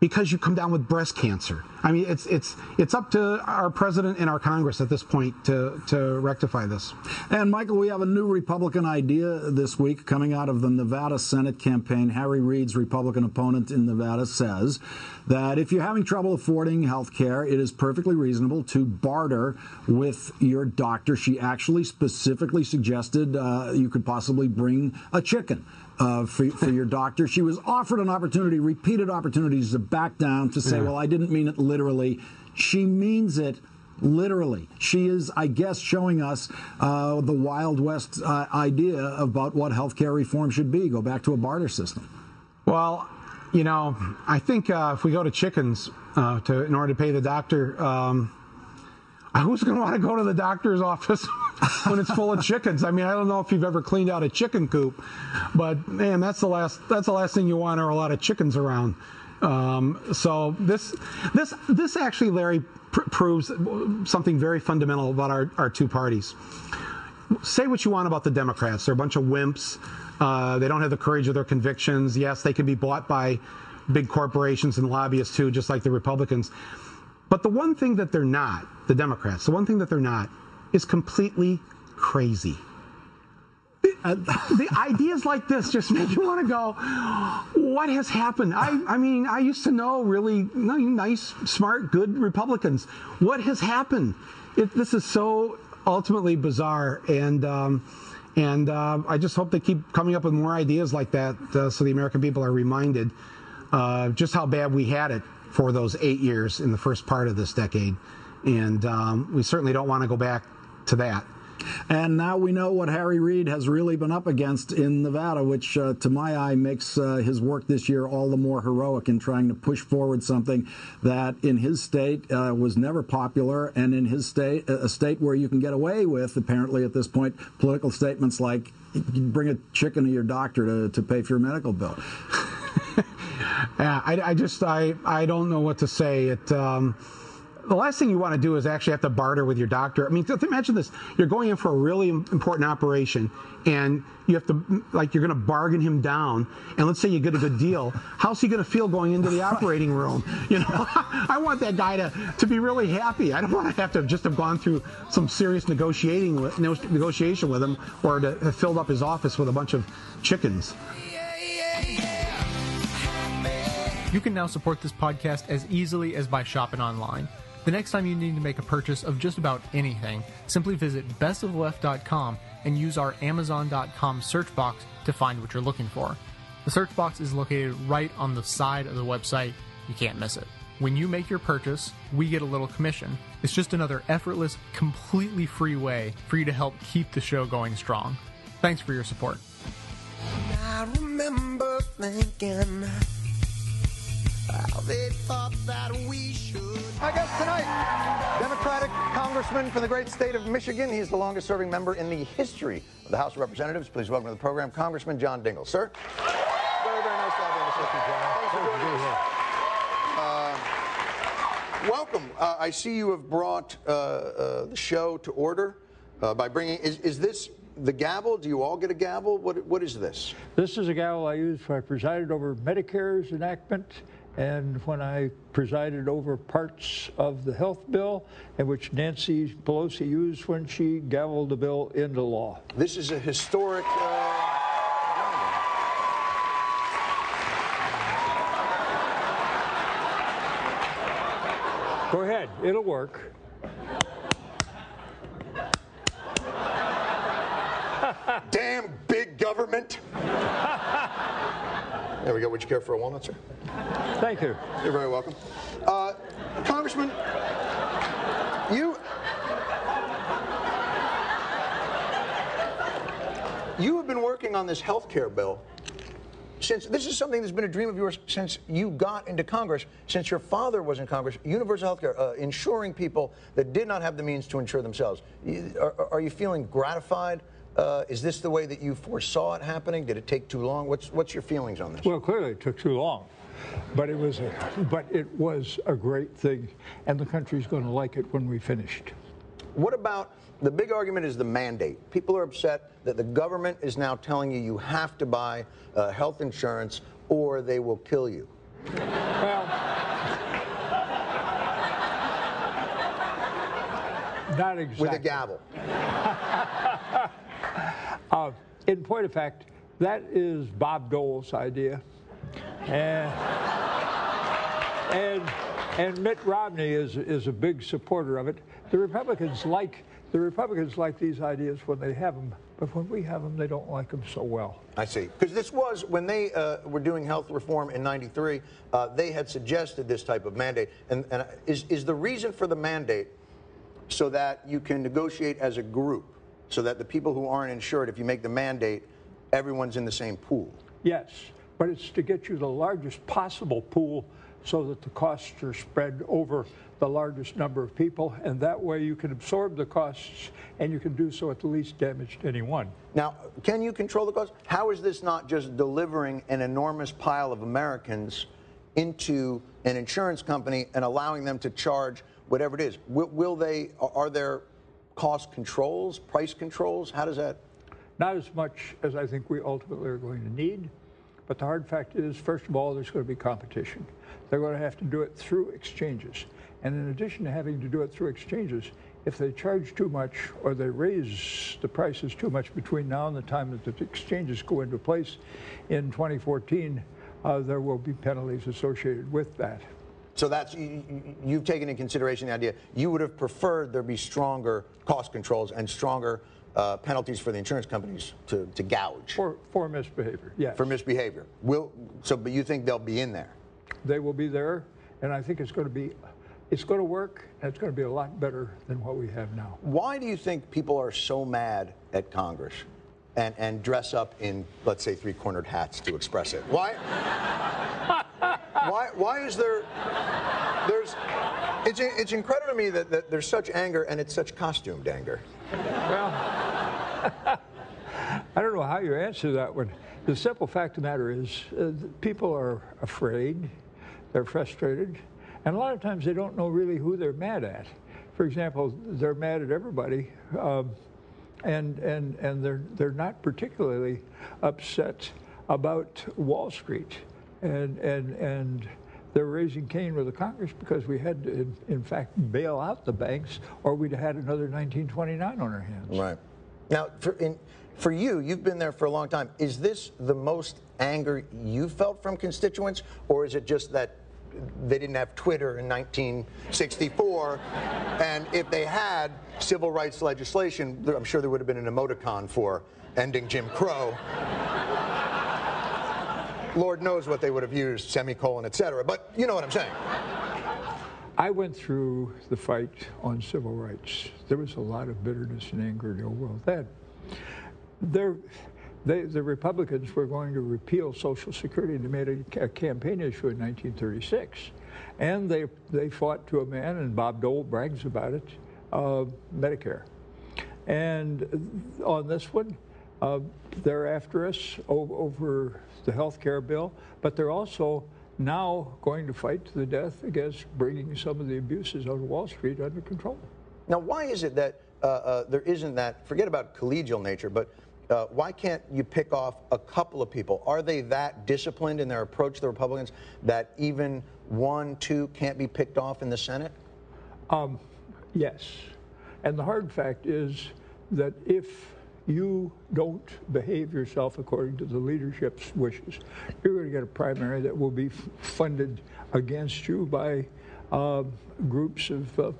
because you come down with breast cancer. I mean, it's it's it's up to our president and our Congress at this point to to rectify this. And Michael, we have a new Republican idea this week coming out of the Nevada Senate campaign. Harry Reid's Republican opponent in Nevada says that if you're having trouble affording health care, it is perfectly reasonable to barter with your doctor. She actually specifically suggested uh, you could possibly bring a chicken uh, for, for your doctor. She was offered an opportunity, repeated opportunities to back down to say, Yeah. well, I didn't mean it literally. She means it literally. She is, I guess, showing us uh, the Wild West uh, idea about what healthcare reform should be. Go back to a barter system. Well, you know, I think uh, if we go to chickens uh, to in order to pay the doctor, um, who's going to want to go to the doctor's office when it's full of chickens? I mean, I don't know if you've ever cleaned out a chicken coop, but man, that's the last that's the last thing you want are a lot of chickens around. Um, so this this this actually, Larry, pr- proves something very fundamental about our, our two parties say what you want about the Democrats. They're a bunch of wimps. Uh, they don't have the courage of their convictions. Yes, they can be bought by big corporations and lobbyists too, just like the Republicans. But the one thing that they're not, the Democrats, the one thing that they're not, is completely crazy. Uh, the ideas like this just make you want to go, what has happened? I, I mean, I used to know really nice, smart, good Republicans. What has happened? It, this is so ultimately bizarre, and um, and uh, I just hope they keep coming up with more ideas like that, uh, so the American people are reminded uh, just how bad we had it for those eight years in the first part of this decade, and um, we certainly don't want to go back to that. And now we know what Harry Reid has really been up against in Nevada, which, uh, to my eye, makes uh, his work this year all the more heroic in trying to push forward something that in his state uh, was never popular, and in his state, a state where you can get away with, apparently at this point, political statements like bring a chicken to your doctor to, to pay for your medical bill. Yeah, I, I just I I don't know what to say. It. Um, the last thing you want to do is actually have to barter with your doctor. I mean, imagine this: you're going in for a really important operation, and you have to, like, you're going to bargain him down. And let's say you get a good deal. How's he going to feel going into the operating room? You know, I want that guy to, to be really happy. I don't want to have to just have gone through some serious negotiating with, negotiation with him, or to have filled up his office with a bunch of chickens. You can now support this podcast as easily as by shopping online. The next time you need to make a purchase of just about anything, simply visit bestoftheleft.com and use our amazon.com search box to find what you're looking for. The search box is located right on the side of the website. You can't miss it. When you make your purchase, we get a little commission. It's just another effortless, completely free way for you to help keep the show going strong. Thanks for your support. I remember thinking how they thought that we should. My guest tonight, Democratic Congressman from the great state of Michigan. He's the longest serving member in the history of the House of Representatives. Please welcome to the program Congressman John Dingell. Sir? Very, very nice to have you on the show. Thanks for joining us. Uh, welcome. Uh, I see you have brought uh, uh, the show to order. uh, by bringing. Is, is this the gavel? Do you all get a gavel? What What is this? This is a gavel I used when I presided over Medicare's enactment and when I presided over parts of the health bill, and which Nancy Pelosi used when she gavelled the bill into law. This is a historic. Uh, Go ahead, it'll work. Damn big government. there we go. Would you care for a walnut, sir? Thank you. You're very welcome. Uh, Congressman, you. You have been working on this health care bill since this is something that's been a dream of yours since you got into Congress, since your father was in Congress, universal health care, uh, insuring people that did not have the means to insure themselves. Are, are you feeling gratified? Uh, is this the way that you foresaw it happening? Did it take too long? What's, what's your feelings on this? Well, clearly it took too long, but it was a, but it was a great thing, and the country's going to like it when we finished. What about the big argument is the mandate? People are upset that the government is now telling you you have to buy uh, health insurance or they will kill you. Well. Not exactly. With a gavel. Uh, in point of fact, that is Bob Dole's idea, and and, and Mitt Romney is is a big supporter of it. The Republicans like the Republicans like these ideas when they have them, but when we have them, they don't like them so well. I see. Because this was, when they uh, were doing health reform in 93, uh, they had suggested this type of mandate. And, and is, is the reason for the mandate so that you can negotiate as a group, so that the people who aren't insured, if you make the mandate, everyone's in the same pool? Yes, but it's to get you the largest possible pool so that the costs are spread over the largest number of people, and that way you can absorb the costs and you can do so at the least damage to anyone. Now, can you control the cost? How is this not just delivering an enormous pile of Americans into an insurance company and allowing them to charge whatever it is? Will, will they, are there cost controls, price controls? How does that? Not as much as I think we ultimately are going to need, but the hard fact is, first of all, there's going to be competition. They're going to have to do it through exchanges. And in addition to having to do it through exchanges, if they charge too much or they raise the prices too much between now and the time that the exchanges go into place in 2014, uh, there will be penalties associated with that. So that's you, you- you've taken in consideration the idea. You would have preferred there be stronger cost controls and stronger uh, penalties for the insurance companies to, to gouge For, for misbehavior, yes. for misbehavior. Will so? But you think they'll be in there? They will be there, and I think it's going to be, it's going to work, and it's going to be a lot better than what we have now. Why do you think people are so mad at Congress and, and dress up in, let's say, three cornered hats to express it? Why? why, why is there, there's, it's, it's incredible to me that, that there's such anger and it's such costumed anger. Well, I don't know how you answer that one. The simple fact of the matter is, uh, people are afraid, they're frustrated, and a lot of times they don't know really who they're mad at. For example, they're mad at everybody, um, and and and they're they're not particularly upset about Wall Street, and and and. They're raising Cain with the Congress because we had to, in, in fact, bail out the banks, or we'd have had another 1929 on our hands. Right. Now, for, in, for you, you've been there for a long time. Is this the most anger you felt from constituents, or is it just that they didn't have Twitter in 1964, and if they had civil rights legislation, I'm sure there would have been an emoticon for ending Jim Crow. Lord knows what they would have used, semicolon, etc. But you know what I'm saying. I went through the fight on civil rights. There was a lot of bitterness and anger and ill will then. There, they, the Republicans were going to repeal Social Security. They made a, a campaign issue in 1936. And they, they fought to a man, and Bob Dole brags about it, uh, Medicare. And on this one, uh, they're after us over the health care bill, but they're also now going to fight to the death against bringing some of the abuses on Wall Street under control. Now, why is it that uh, uh, there isn't that, forget about collegial nature, but uh, why can't you pick off a couple of people? Are they that disciplined in their approach to the Republicans that even one, two can't be picked off in the Senate? Um, yes. And the hard fact is that if you don't behave yourself according to the leadership's wishes, you're going to get a primary that will be funded against you by uh, groups of uh,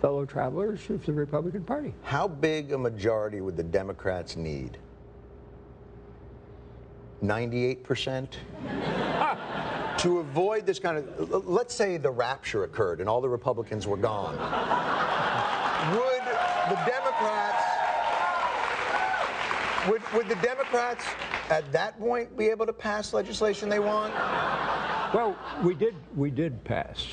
fellow travelers of the Republican Party. How big a majority would the Democrats need? 98%? to avoid this kind of, let's say the rapture occurred and all the Republicans were gone. would the Democrats, would, would the Democrats at that point be able to pass legislation they want? Well, we did we did pass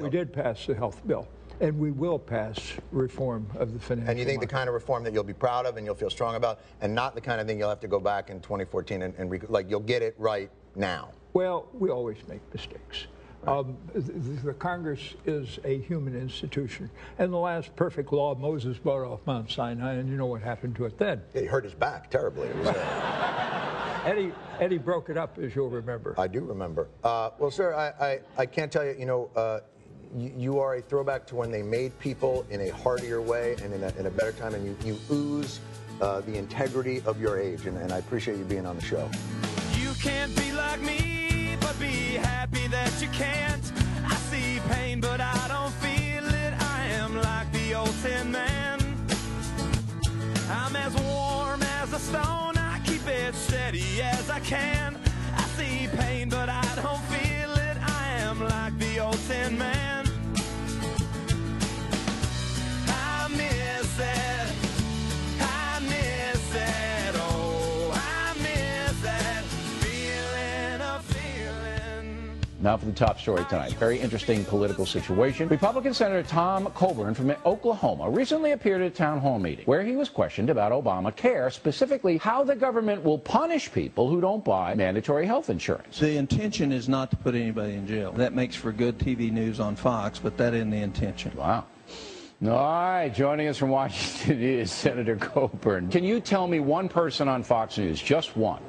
we did pass the health bill, and we will pass reform of the financial. And you think the kind of reform that you'll be proud of and you'll feel strong about, and not the kind of thing you'll have to go back in 2014 and, and rec- like you'll get it right now. Well, we always make mistakes. Um, th- th- the Congress is a human institution, and the last perfect law Moses brought off Mount Sinai, and you know what happened to it then. He hurt his back terribly. It was, uh, Eddie Eddie broke it up, as you'll remember. I do remember. Uh, well, sir, I, I, I can't tell you, you know, uh, you, you are a throwback to when they made people in a heartier way and in a, in a better time, and you, you ooze uh, the integrity of your age, and, and I appreciate you being on the show. You can't be like me, but be happy that you can't. I see pain, but I don't feel it. I am like the old tin man. I'm as warm as a stone. I keep it steady as I can. I see pain, but I don't feel it. I am like the old tin man. Now for the top story tonight. Very interesting political situation. Republican Senator Tom Coburn from Oklahoma recently appeared at a town hall meeting where he was questioned about Obamacare, specifically how the government will punish people who don't buy mandatory health insurance. The intention is not to put anybody in jail. That makes for good TV news on Fox, but that isn't the intention. Wow. All right, joining us from Washington is Senator Coburn. Can you tell me one person on Fox News, just one,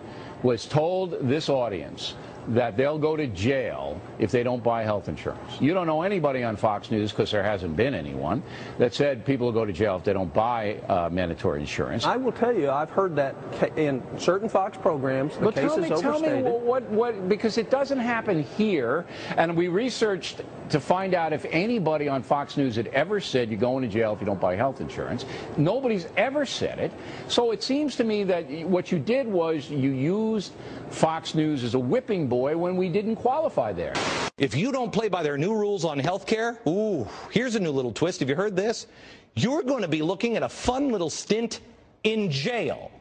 was told this audience that they'll go to jail if they don't buy health insurance? You don't know anybody on Fox News, because there hasn't been anyone, that said people will go to jail if they don't buy uh, mandatory insurance. I will tell you, I've heard that ca- in certain Fox programs. The But case tell me, is tell me what, what, what, because it doesn't happen here, and we researched to find out if anybody on Fox News had ever said you're going to jail if you don't buy health insurance. Nobody's ever said it. So it seems to me that what you did was you used Fox News as a whipping boy when we didn't qualify there. If you don't play by their new rules on health care, ooh, here's a new little twist. Have you heard this? You're going to be looking at a fun little stint in jail.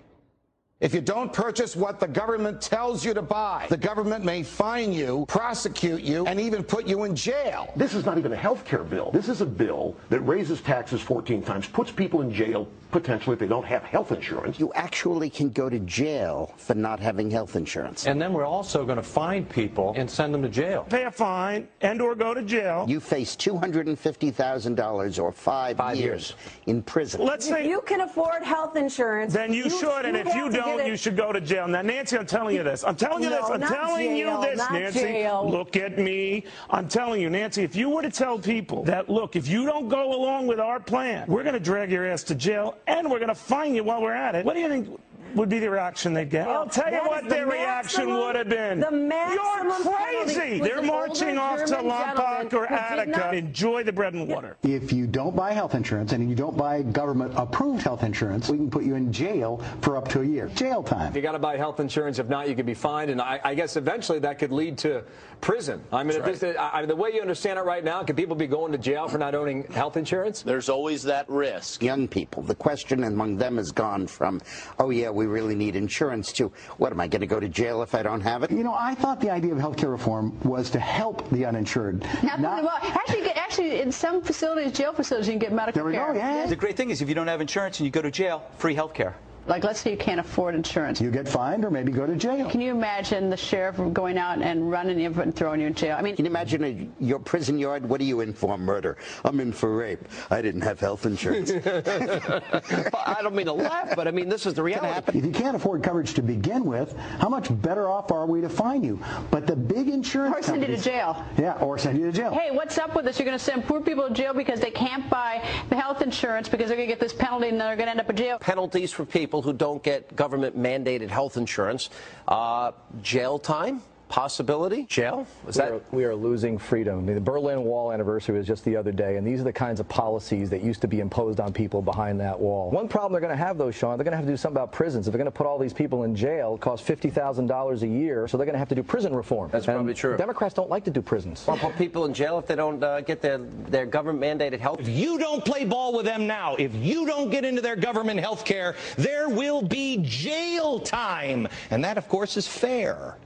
If you don't purchase what the government tells you to buy, the government may fine you, prosecute you, and even put you in jail. This is not even a health care bill. This is a bill that raises taxes 14 times, puts people in jail potentially if they don't have health insurance. You actually can go to jail for not having health insurance. And then we're also going to find people and send them to jail. Pay a fine and or go to jail. You face $250,000 or five, Five years, years. in prison. Let's if you can afford health insurance, Then you, should, and if you to get don't, you should go to jail. Now, Nancy, I'm telling you this. I'm telling you No, this. I'm telling jail, you this, Nancy. jail. Look at me. I'm telling you, Nancy, if you were to tell people that, look, if you don't go along with our plan, we're going to drag your ass to jail and we're going to fine you while we're at it, what do you think would be the reaction they'd get? I'll tell you that what is the their reaction maximum- would have been. the maximum You're crazy. They're marching older off to German Lompoc or Attica. not- Enjoy the bread and water. If you don't buy health insurance and you don't buy government-approved health insurance, we can put you in jail for up to a year. Jail time. You got to buy health insurance. If not, you could be fined, and I, I guess eventually that could lead to prison. I mean, if That's this, I, I- the way you understand it right now, could people be going to jail for not owning health insurance? There's always that risk. Young people, the question among them has gone from, oh yeah, we really need insurance to, what am I going to go to jail if I don't have it? You know, I thought the idea of health care reform was to help the uninsured. Not, well, actually, you get, actually, in some facilities, jail facilities, you can get medical There we go, care. yeah. The great thing is if you don't have insurance and you go to jail, free health care. Like, let's say you can't afford insurance. You get fined or maybe go to jail. Can you imagine the sheriff going out and running you and throwing you in jail? I mean, Can you imagine a, your prison yard? What are you in for? Murder. I'm in for rape. I didn't have health insurance. I don't mean to laugh, but I mean, this is the reality. If you can't afford coverage to begin with, how much better off are we to fine you? But the big insurance or send you to jail. Yeah, or send you to jail. Hey, what's up with this? You're going to send poor people to jail because they can't buy the health insurance because they're going to get this penalty and they're going to end up in jail. Penalties for people who don't get government mandated health insurance. Uh, jail time? Possibility? Jail? Is we, that are, we are losing freedom. The Berlin Wall anniversary was just the other day, and these are the kinds of policies that used to be imposed on people behind that wall. One problem they're going to have, though, Sean, they're going to have to do something about prisons. If they're going to put all these people in jail, it costs $50,000 a year, so they're going to have to do prison reform. That's And probably true. Democrats don't like to do prisons. Well, put people in jail if they don't uh, get their, their government mandated health. If you don't play ball with them now, if you don't get into their government health care, there will be jail time. And that, of course, is fair.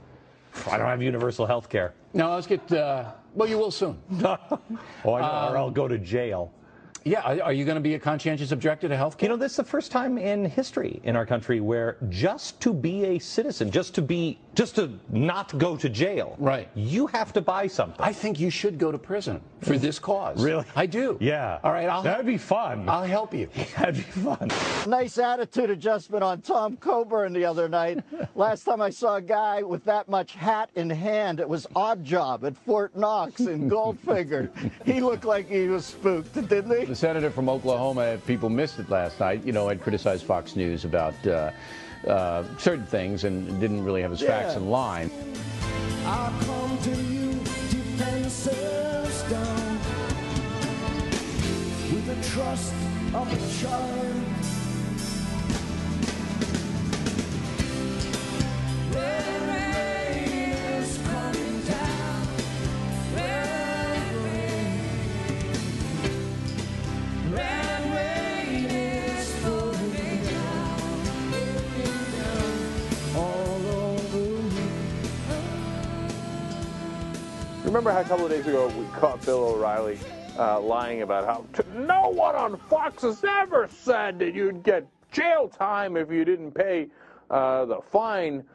I don't have universal health care. No, let's get. Uh, well, you will soon. oh, I know, or Um, I'll go to jail. Yeah, are you going to be a conscientious objector to health care? You know, this is the first time in history in our country where just to be a citizen, just to be, just to not go to jail, right? You have to buy something. I think you should go to prison for this cause. Really? I do. Yeah. All right, I'll That'd be fun. I'll help you. That'd be fun. Nice attitude adjustment on Tom Coburn the other night. Last time I saw a guy with that much hat in hand, it was Oddjob at Fort Knox in Goldfinger. he looked like he was spooked, didn't he? The senator from Oklahoma, if people missed it last night, you know, had criticized Fox News about uh, uh, certain things and didn't really have his facts in line. I'll Remember how a couple of days ago we caught Bill O'Reilly uh, lying about how no one on Fox has ever said that you'd get jail time if you didn't pay uh, the fine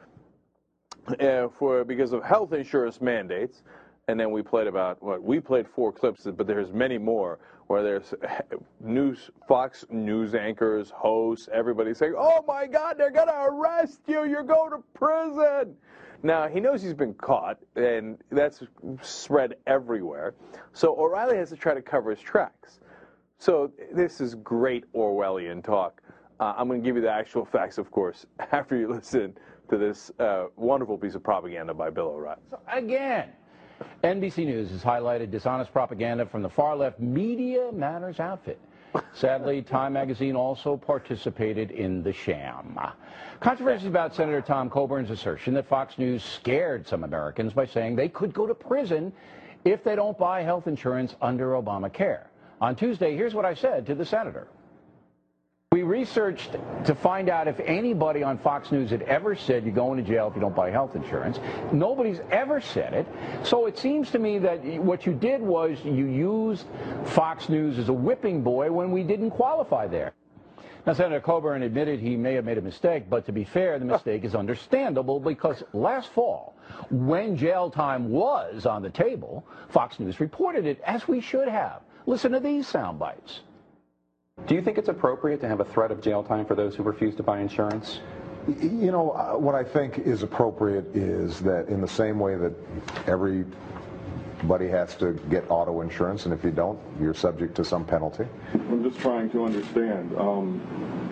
uh, for because of health insurance mandates. And then we played about what we played four clips, but there's many more where there's news, Fox news anchors, hosts, everybody saying, "Oh my God, they're gonna arrest you! You're going to prison." Now he knows he's been caught, and that's spread everywhere. So O'Reilly has to try to cover his tracks. So this is great Orwellian talk. Uh, I'm going to give you the actual facts, of course, after you listen to this uh, wonderful piece of propaganda by Bill O'Reilly. So Again, NBC News has highlighted dishonest propaganda from the far left Media Matters outfit. Sadly, Time magazine also participated in the sham. Controversy about Senator Tom Coburn's assertion that Fox News scared some Americans by saying they could go to prison if they don't buy health insurance under Obamacare. On Tuesday, here's what I said to the senator. We researched to find out if anybody on Fox News had ever said you're going to jail if you don't buy health insurance. Nobody's ever said it. So it seems to me that what you did was you used Fox News as a whipping boy when we didn't qualify there. Now, Senator Coburn admitted he may have made a mistake, but to be fair, the mistake is understandable because last fall, when jail time was on the table, Fox News reported it, as we should have. Listen to these sound bites. Do you think it's appropriate to have a threat of jail time for those who refuse to buy insurance? You know, uh, what I think is appropriate is that in the same way that everybody has to get auto insurance, and if you don't, you're subject to some penalty. I'm just trying to understand. Um,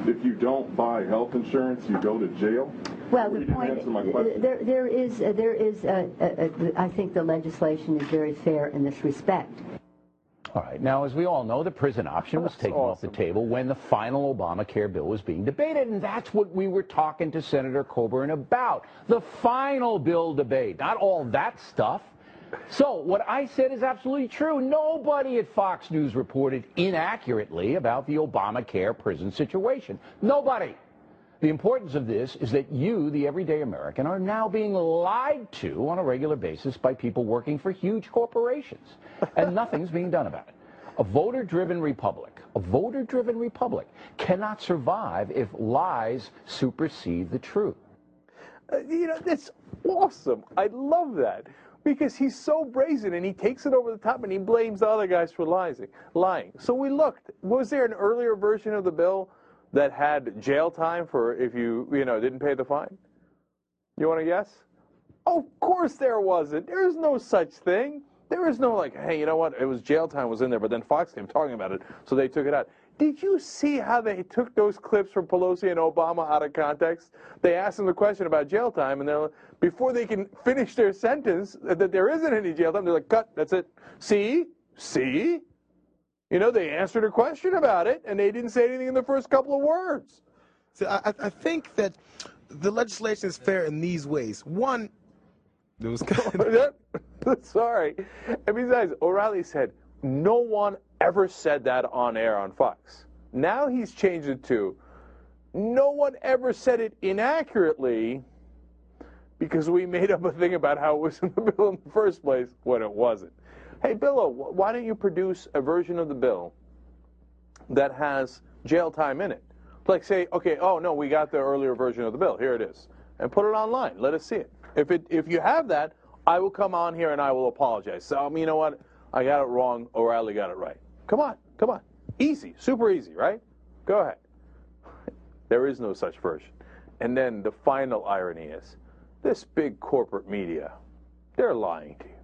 if you don't buy health insurance, you go to jail? Well, the point, answer my question. there, there is, uh, there is, uh, uh, uh, I think the legislation is very fair in this respect. All right. Now, as we all know, the prison option was taken off the table when the final Obamacare bill was being debated, and that's what we were talking to Senator Coburn about. The final bill debate, not all that stuff. So, what I said is absolutely true. Nobody at Fox News reported inaccurately about the Obamacare prison situation. Nobody. The importance of this is that you, the everyday American, are now being lied to on a regular basis by people working for huge corporations, and nothing's being done about it. A voter driven republic, a voter driven republic cannot survive if lies supersede the truth. Uh, you know, that's awesome. I love that because he's so brazen and he takes it over the top and he blames the other guys for lying. Lying. So we looked. Was there an earlier version of the bill that had jail time for if you you know didn't pay the fine? You want to guess? Of course there wasn't. There is no such thing. There is no like, hey, you know what? It was jail time was in there, but then Fox came talking about it, so they took it out. Did you see how they took those clips from Pelosi and Obama out of context? They asked them the question about jail time, and they're before they can finish their sentence that there isn't any jail time, they're like, cut, that's it. See? See? You know, they answered a question about it, and they didn't say anything in the first couple of words. So I, I think that the legislation is fair in these ways. One, it was kind of... Sorry. And besides, O'Reilly said, no one ever said that on air on Fox. Now he's changed it to, no one ever said it inaccurately because we made up a thing about how it was in the bill in the first place when it wasn't. Hey, Billo, why don't you produce a version of the bill that has jail time in it? Like say, okay, oh no, we got the earlier version of the bill. Here it is, and put it online. Let us see it. If it if you have that, I will come on here and I will apologize. So um, you know what? I got it wrong. O'Reilly got it right. Come on, come on. Easy, super easy, right? Go ahead. there is no such version. And then the final irony is, this big corporate media, they're lying to you.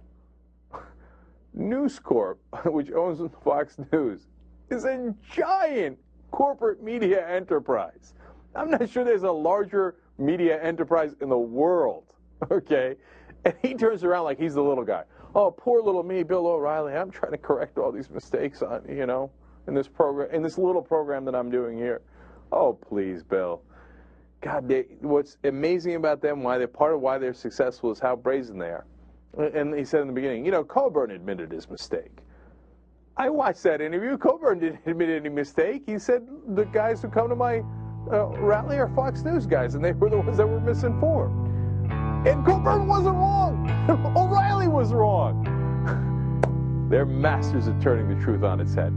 News Corp, which owns Fox News, is a giant corporate media enterprise. I'm not sure there's a larger media enterprise in the world, okay? And he turns around like he's the little guy. Oh, poor little me, Bill O'Reilly. I'm trying to correct all these mistakes on, you know, in this program, in this little program that I'm doing here. Oh, please, Bill. God, they, what's amazing about them, why they're part of why they're successful, is how brazen they are. And he said in the beginning, you know, Coburn admitted his mistake. I watched that interview. Coburn didn't admit any mistake. He said the guys who come to my uh, rally are Fox News guys, and they were the ones that were misinformed. And Coburn wasn't wrong. O'Reilly was wrong. They're masters at turning the truth on its head.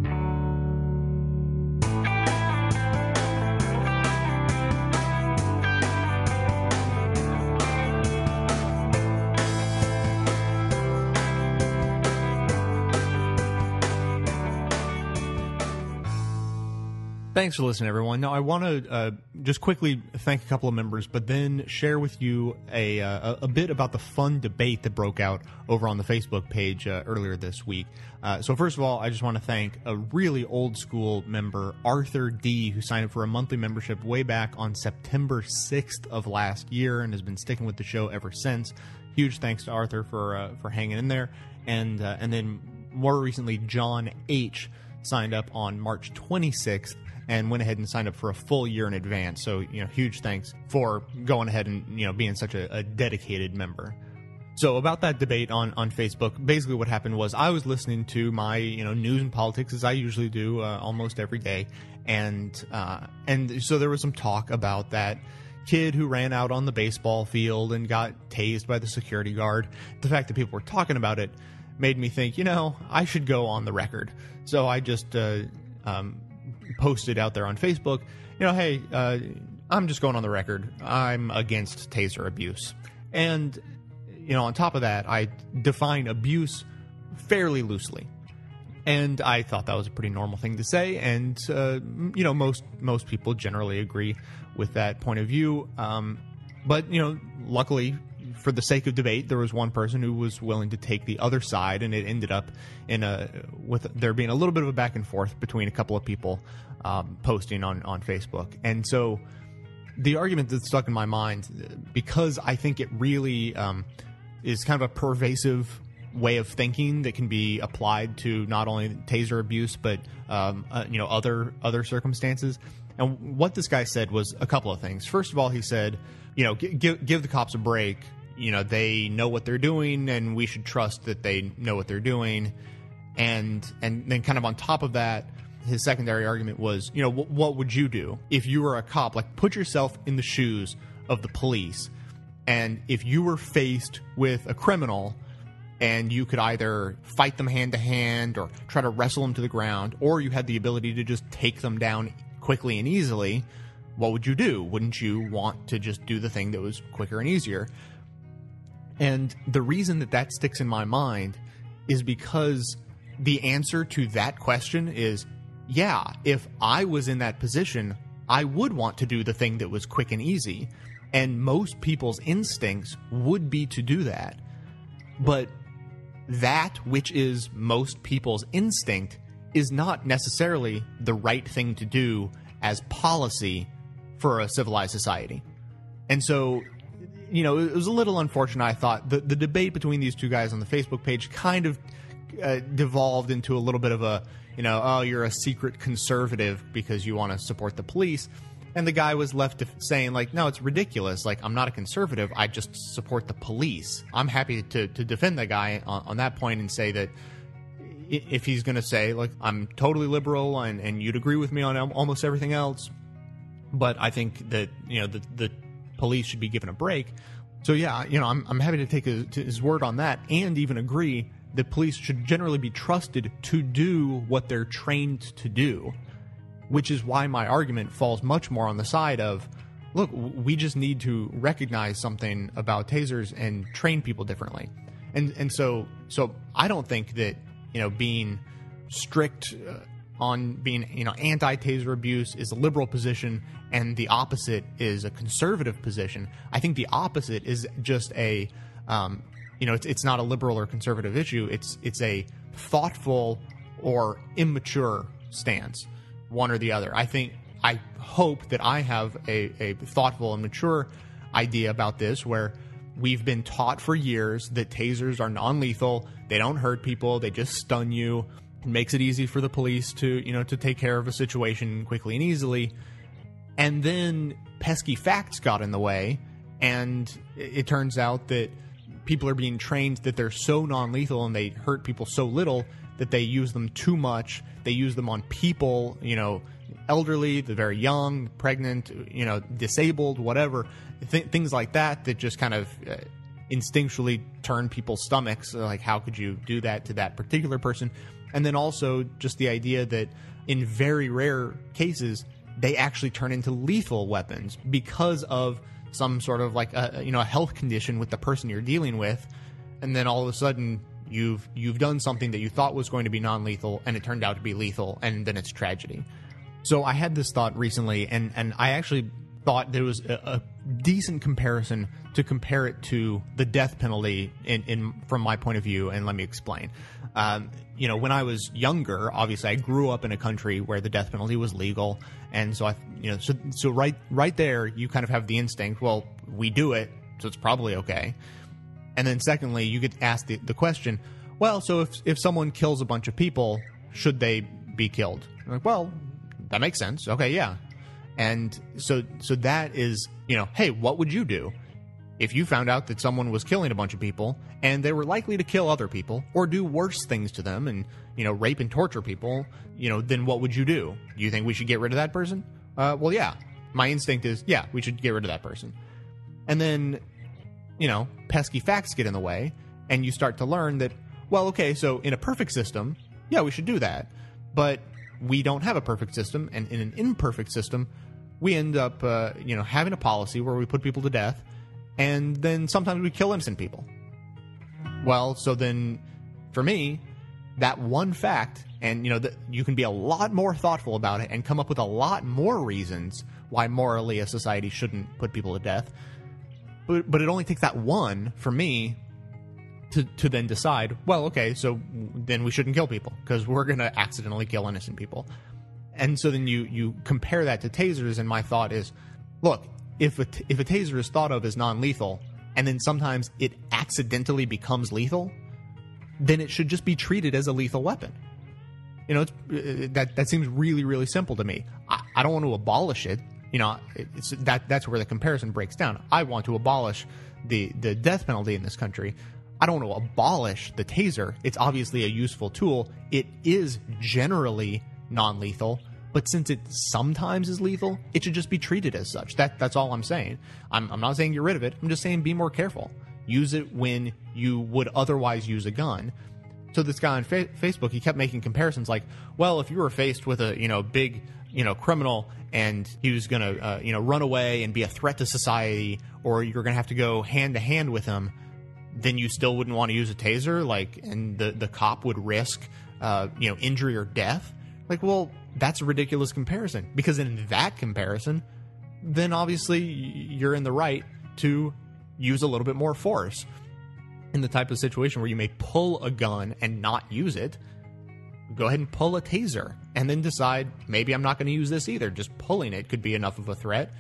Thanks for listening, everyone. Now, I want to uh, just quickly thank a couple of members, but then share with you a, uh, a bit about the fun debate that broke out over on the Facebook page uh, earlier this week. Uh, so, first of all, I just want to thank a really old school member, Arthur D., who signed up for a monthly membership way back on September 6th of last year and has been sticking with the show ever since. Huge thanks to Arthur for uh, for hanging in there, and uh, and then more recently, John H. signed up on March 26th and went ahead and signed up for a full year in advance. So, you know, huge thanks for going ahead and, you know, being such a, a dedicated member. So about that debate on, on Facebook, basically what happened was I was listening to my you know news and politics as I usually do uh, almost every day, and uh, and so there was some talk about that kid who ran out on the baseball field and got tased by the security guard. The fact that people were talking about it made me think, you know, I should go on the record. So I just uh, um, posted out there on Facebook, you know, hey, uh, I'm just going on the record. I'm against taser abuse. And, you know, on top of that, I define abuse fairly loosely. And I thought that was a pretty normal thing to say, and uh, you know most most people generally agree with that point of view. Um, but you know, luckily for the sake of debate, there was one person who was willing to take the other side, and it ended up in a with there being a little bit of a back and forth between a couple of people um, posting on on Facebook, and so the argument that stuck in my mind because I think it really um, is kind of a pervasive way of thinking that can be applied to not only taser abuse but um, uh, you know other other circumstances. And what this guy said was a couple of things. First of all, he said, you know, give give the cops a break you know they know what they're doing and we should trust that they know what they're doing and and then kind of on top of that his secondary argument was you know what would you do if you were a cop like put yourself in the shoes of the police and if you were faced with a criminal and you could either fight them hand to hand or try to wrestle them to the ground, or you had the ability to just take them down quickly and easily, what would you do? Wouldn't you want to just do the thing that was quicker and easier? And the reason that that sticks in my mind is because the answer to that question is yeah, if I was in that position, I would want to do the thing that was quick and easy. And most people's instincts would be to do that. But that which is most people's instinct is not necessarily the right thing to do as policy for a civilized society. And so, you know, it was a little unfortunate, I thought. The, the debate between these two guys on the Facebook page kind of uh, devolved into a little bit of a, you know, oh, you're a secret conservative because you want to support the police. And the guy was left saying, like, no, it's ridiculous. Like, I'm not a conservative. I just support the police. I'm happy to, to defend the guy on, on that point and say that if he's going to say, like, I'm totally liberal and, and you'd agree with me on almost everything else, but I think that, you know, the, the police should be given a break. So, yeah, you know, I'm, I'm happy to take his, his word on that and even agree that police should generally be trusted to do what they're trained to do, which is why my argument falls much more on the side of look, we just need to recognize something about tasers and train people differently. And and so so I don't think that, you know, being strict uh, on being, you know, anti-taser abuse is a liberal position and the opposite is a conservative position. I think the opposite is just a um, you know, it's it's not a liberal or conservative issue. It's it's a thoughtful or immature stance, one or the other. I think I hope that I have a, a thoughtful and mature idea about this where we've been taught for years that tasers are non-lethal, they don't hurt people, they just stun you. Makes it easy for the police to, you know, to take care of a situation quickly and easily. And then pesky facts got in the way and it turns out that people are being trained that they're so non-lethal and they hurt people so little that they use them too much. They use them on people, you know, elderly, the very young, pregnant, you know, disabled, whatever, Th- things like that that just kind of uh, instinctually turn people's stomachs. Like, how could you do that to that particular person? And then also just the idea that in very rare cases, they actually turn into lethal weapons because of some sort of like a you know a health condition with the person you're dealing with, and then all of a sudden you've you've done something that you thought was going to be non-lethal and it turned out to be lethal, and then it's tragedy. So I had this thought recently, and and I actually thought there was a, a decent comparison to compare it to the death penalty in, in from my point of view, and let me explain. Um, you know, when I was younger, obviously I grew up in a country where the death penalty was legal, and so I, you know, so so right right there, you kind of have the instinct. Well, we do it, so it's probably okay. And then secondly, you get asked the, the question, well, so if if someone kills a bunch of people, should they be killed? I'm like, well, that makes sense. Okay, yeah. And so so that is, you know, hey, what would you do? If you found out that someone was killing a bunch of people and they were likely to kill other people or do worse things to them and, you know, rape and torture people, you know, then what would you do? Do you think we should get rid of that person? Uh, well, yeah. My instinct is, yeah, we should get rid of that person. And then, you know, pesky facts get in the way and you start to learn that, well, okay, so in a perfect system, yeah, we should do that. But we don't have a perfect system, and in an imperfect system, we end up, uh, you know, having a policy where we put people to death, and then sometimes we kill innocent people. Well, so then, for me, that one fact, and you know, that you can be a lot more thoughtful about it and come up with a lot more reasons why morally a society shouldn't put people to death. But but it only takes that one for me to to then decide. Well, okay, so then we shouldn't kill people because we're going to accidentally kill innocent people. And so then you you compare that to tasers, and my thought is, look, if a if a taser is thought of as non-lethal, and then sometimes it accidentally becomes lethal, then it should just be treated as a lethal weapon. You know, uh, that that seems really really simple to me. I, I don't want to abolish it. You know, that that's where the comparison breaks down. I want to abolish the the death penalty in this country. I don't want to abolish the taser. It's obviously a useful tool. It is generally non-lethal, but since it sometimes is lethal, it should just be treated as such. That that's all I'm saying. I'm, I'm not saying get rid of it. I'm just saying be more careful. Use it when you would otherwise use a gun. So this guy on fa- Facebook, he kept making comparisons like, well, if you were faced with a you know big you know criminal and he was to uh, you know run away and be a threat to society, or you're to have to go hand to hand with him, then you still wouldn't want to use a taser, like, and the the cop would risk uh, you know injury or death. Like, well, that's a ridiculous comparison because in that comparison, then obviously you're in the right to use a little bit more force in the type of situation where you may pull a gun and not use it, go ahead and pull a taser and then decide maybe I'm not going to use this either. Just pulling it could be enough of a threat.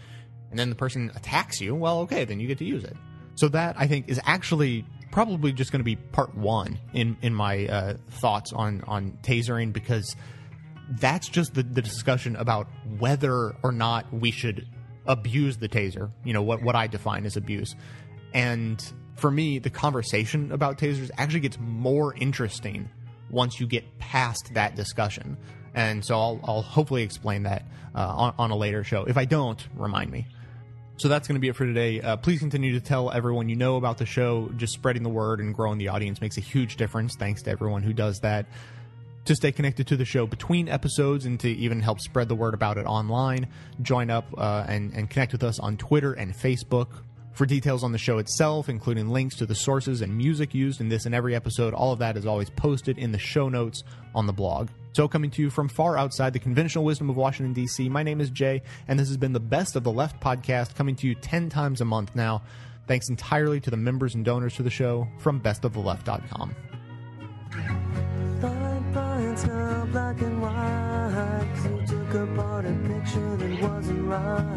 And then the person attacks you. Well, okay, then you get to use it. So that I think is actually probably just going to be part one in in my uh, thoughts on on tasering because that's just the, the discussion about whether or not we should abuse the taser. You know what what I define as abuse, and for me, the conversation about tasers actually gets more interesting once you get past that discussion. And so I'll, I'll hopefully explain that uh, on, on, a later show. If I don't, remind me. So that's going to be it for today. Uh, please continue to tell everyone you know about the show. Just spreading the word and growing the audience makes a huge difference. Thanks to everyone who does that. To stay connected to the show between episodes and to even help spread the word about it online, join up uh, and, and connect with us on Twitter and Facebook. For details on the show itself, including links to the sources and music used in this and every episode, all of that is always posted in the show notes on the blog. So, coming to you from far outside the conventional wisdom of Washington, D.C., my name is Jay, and this has been the Best of the Left podcast, coming to you 10 times a month now. Thanks entirely to the members and donors to the show from bestoftheleft.com. black and white, you took apart a picture that wasn't right.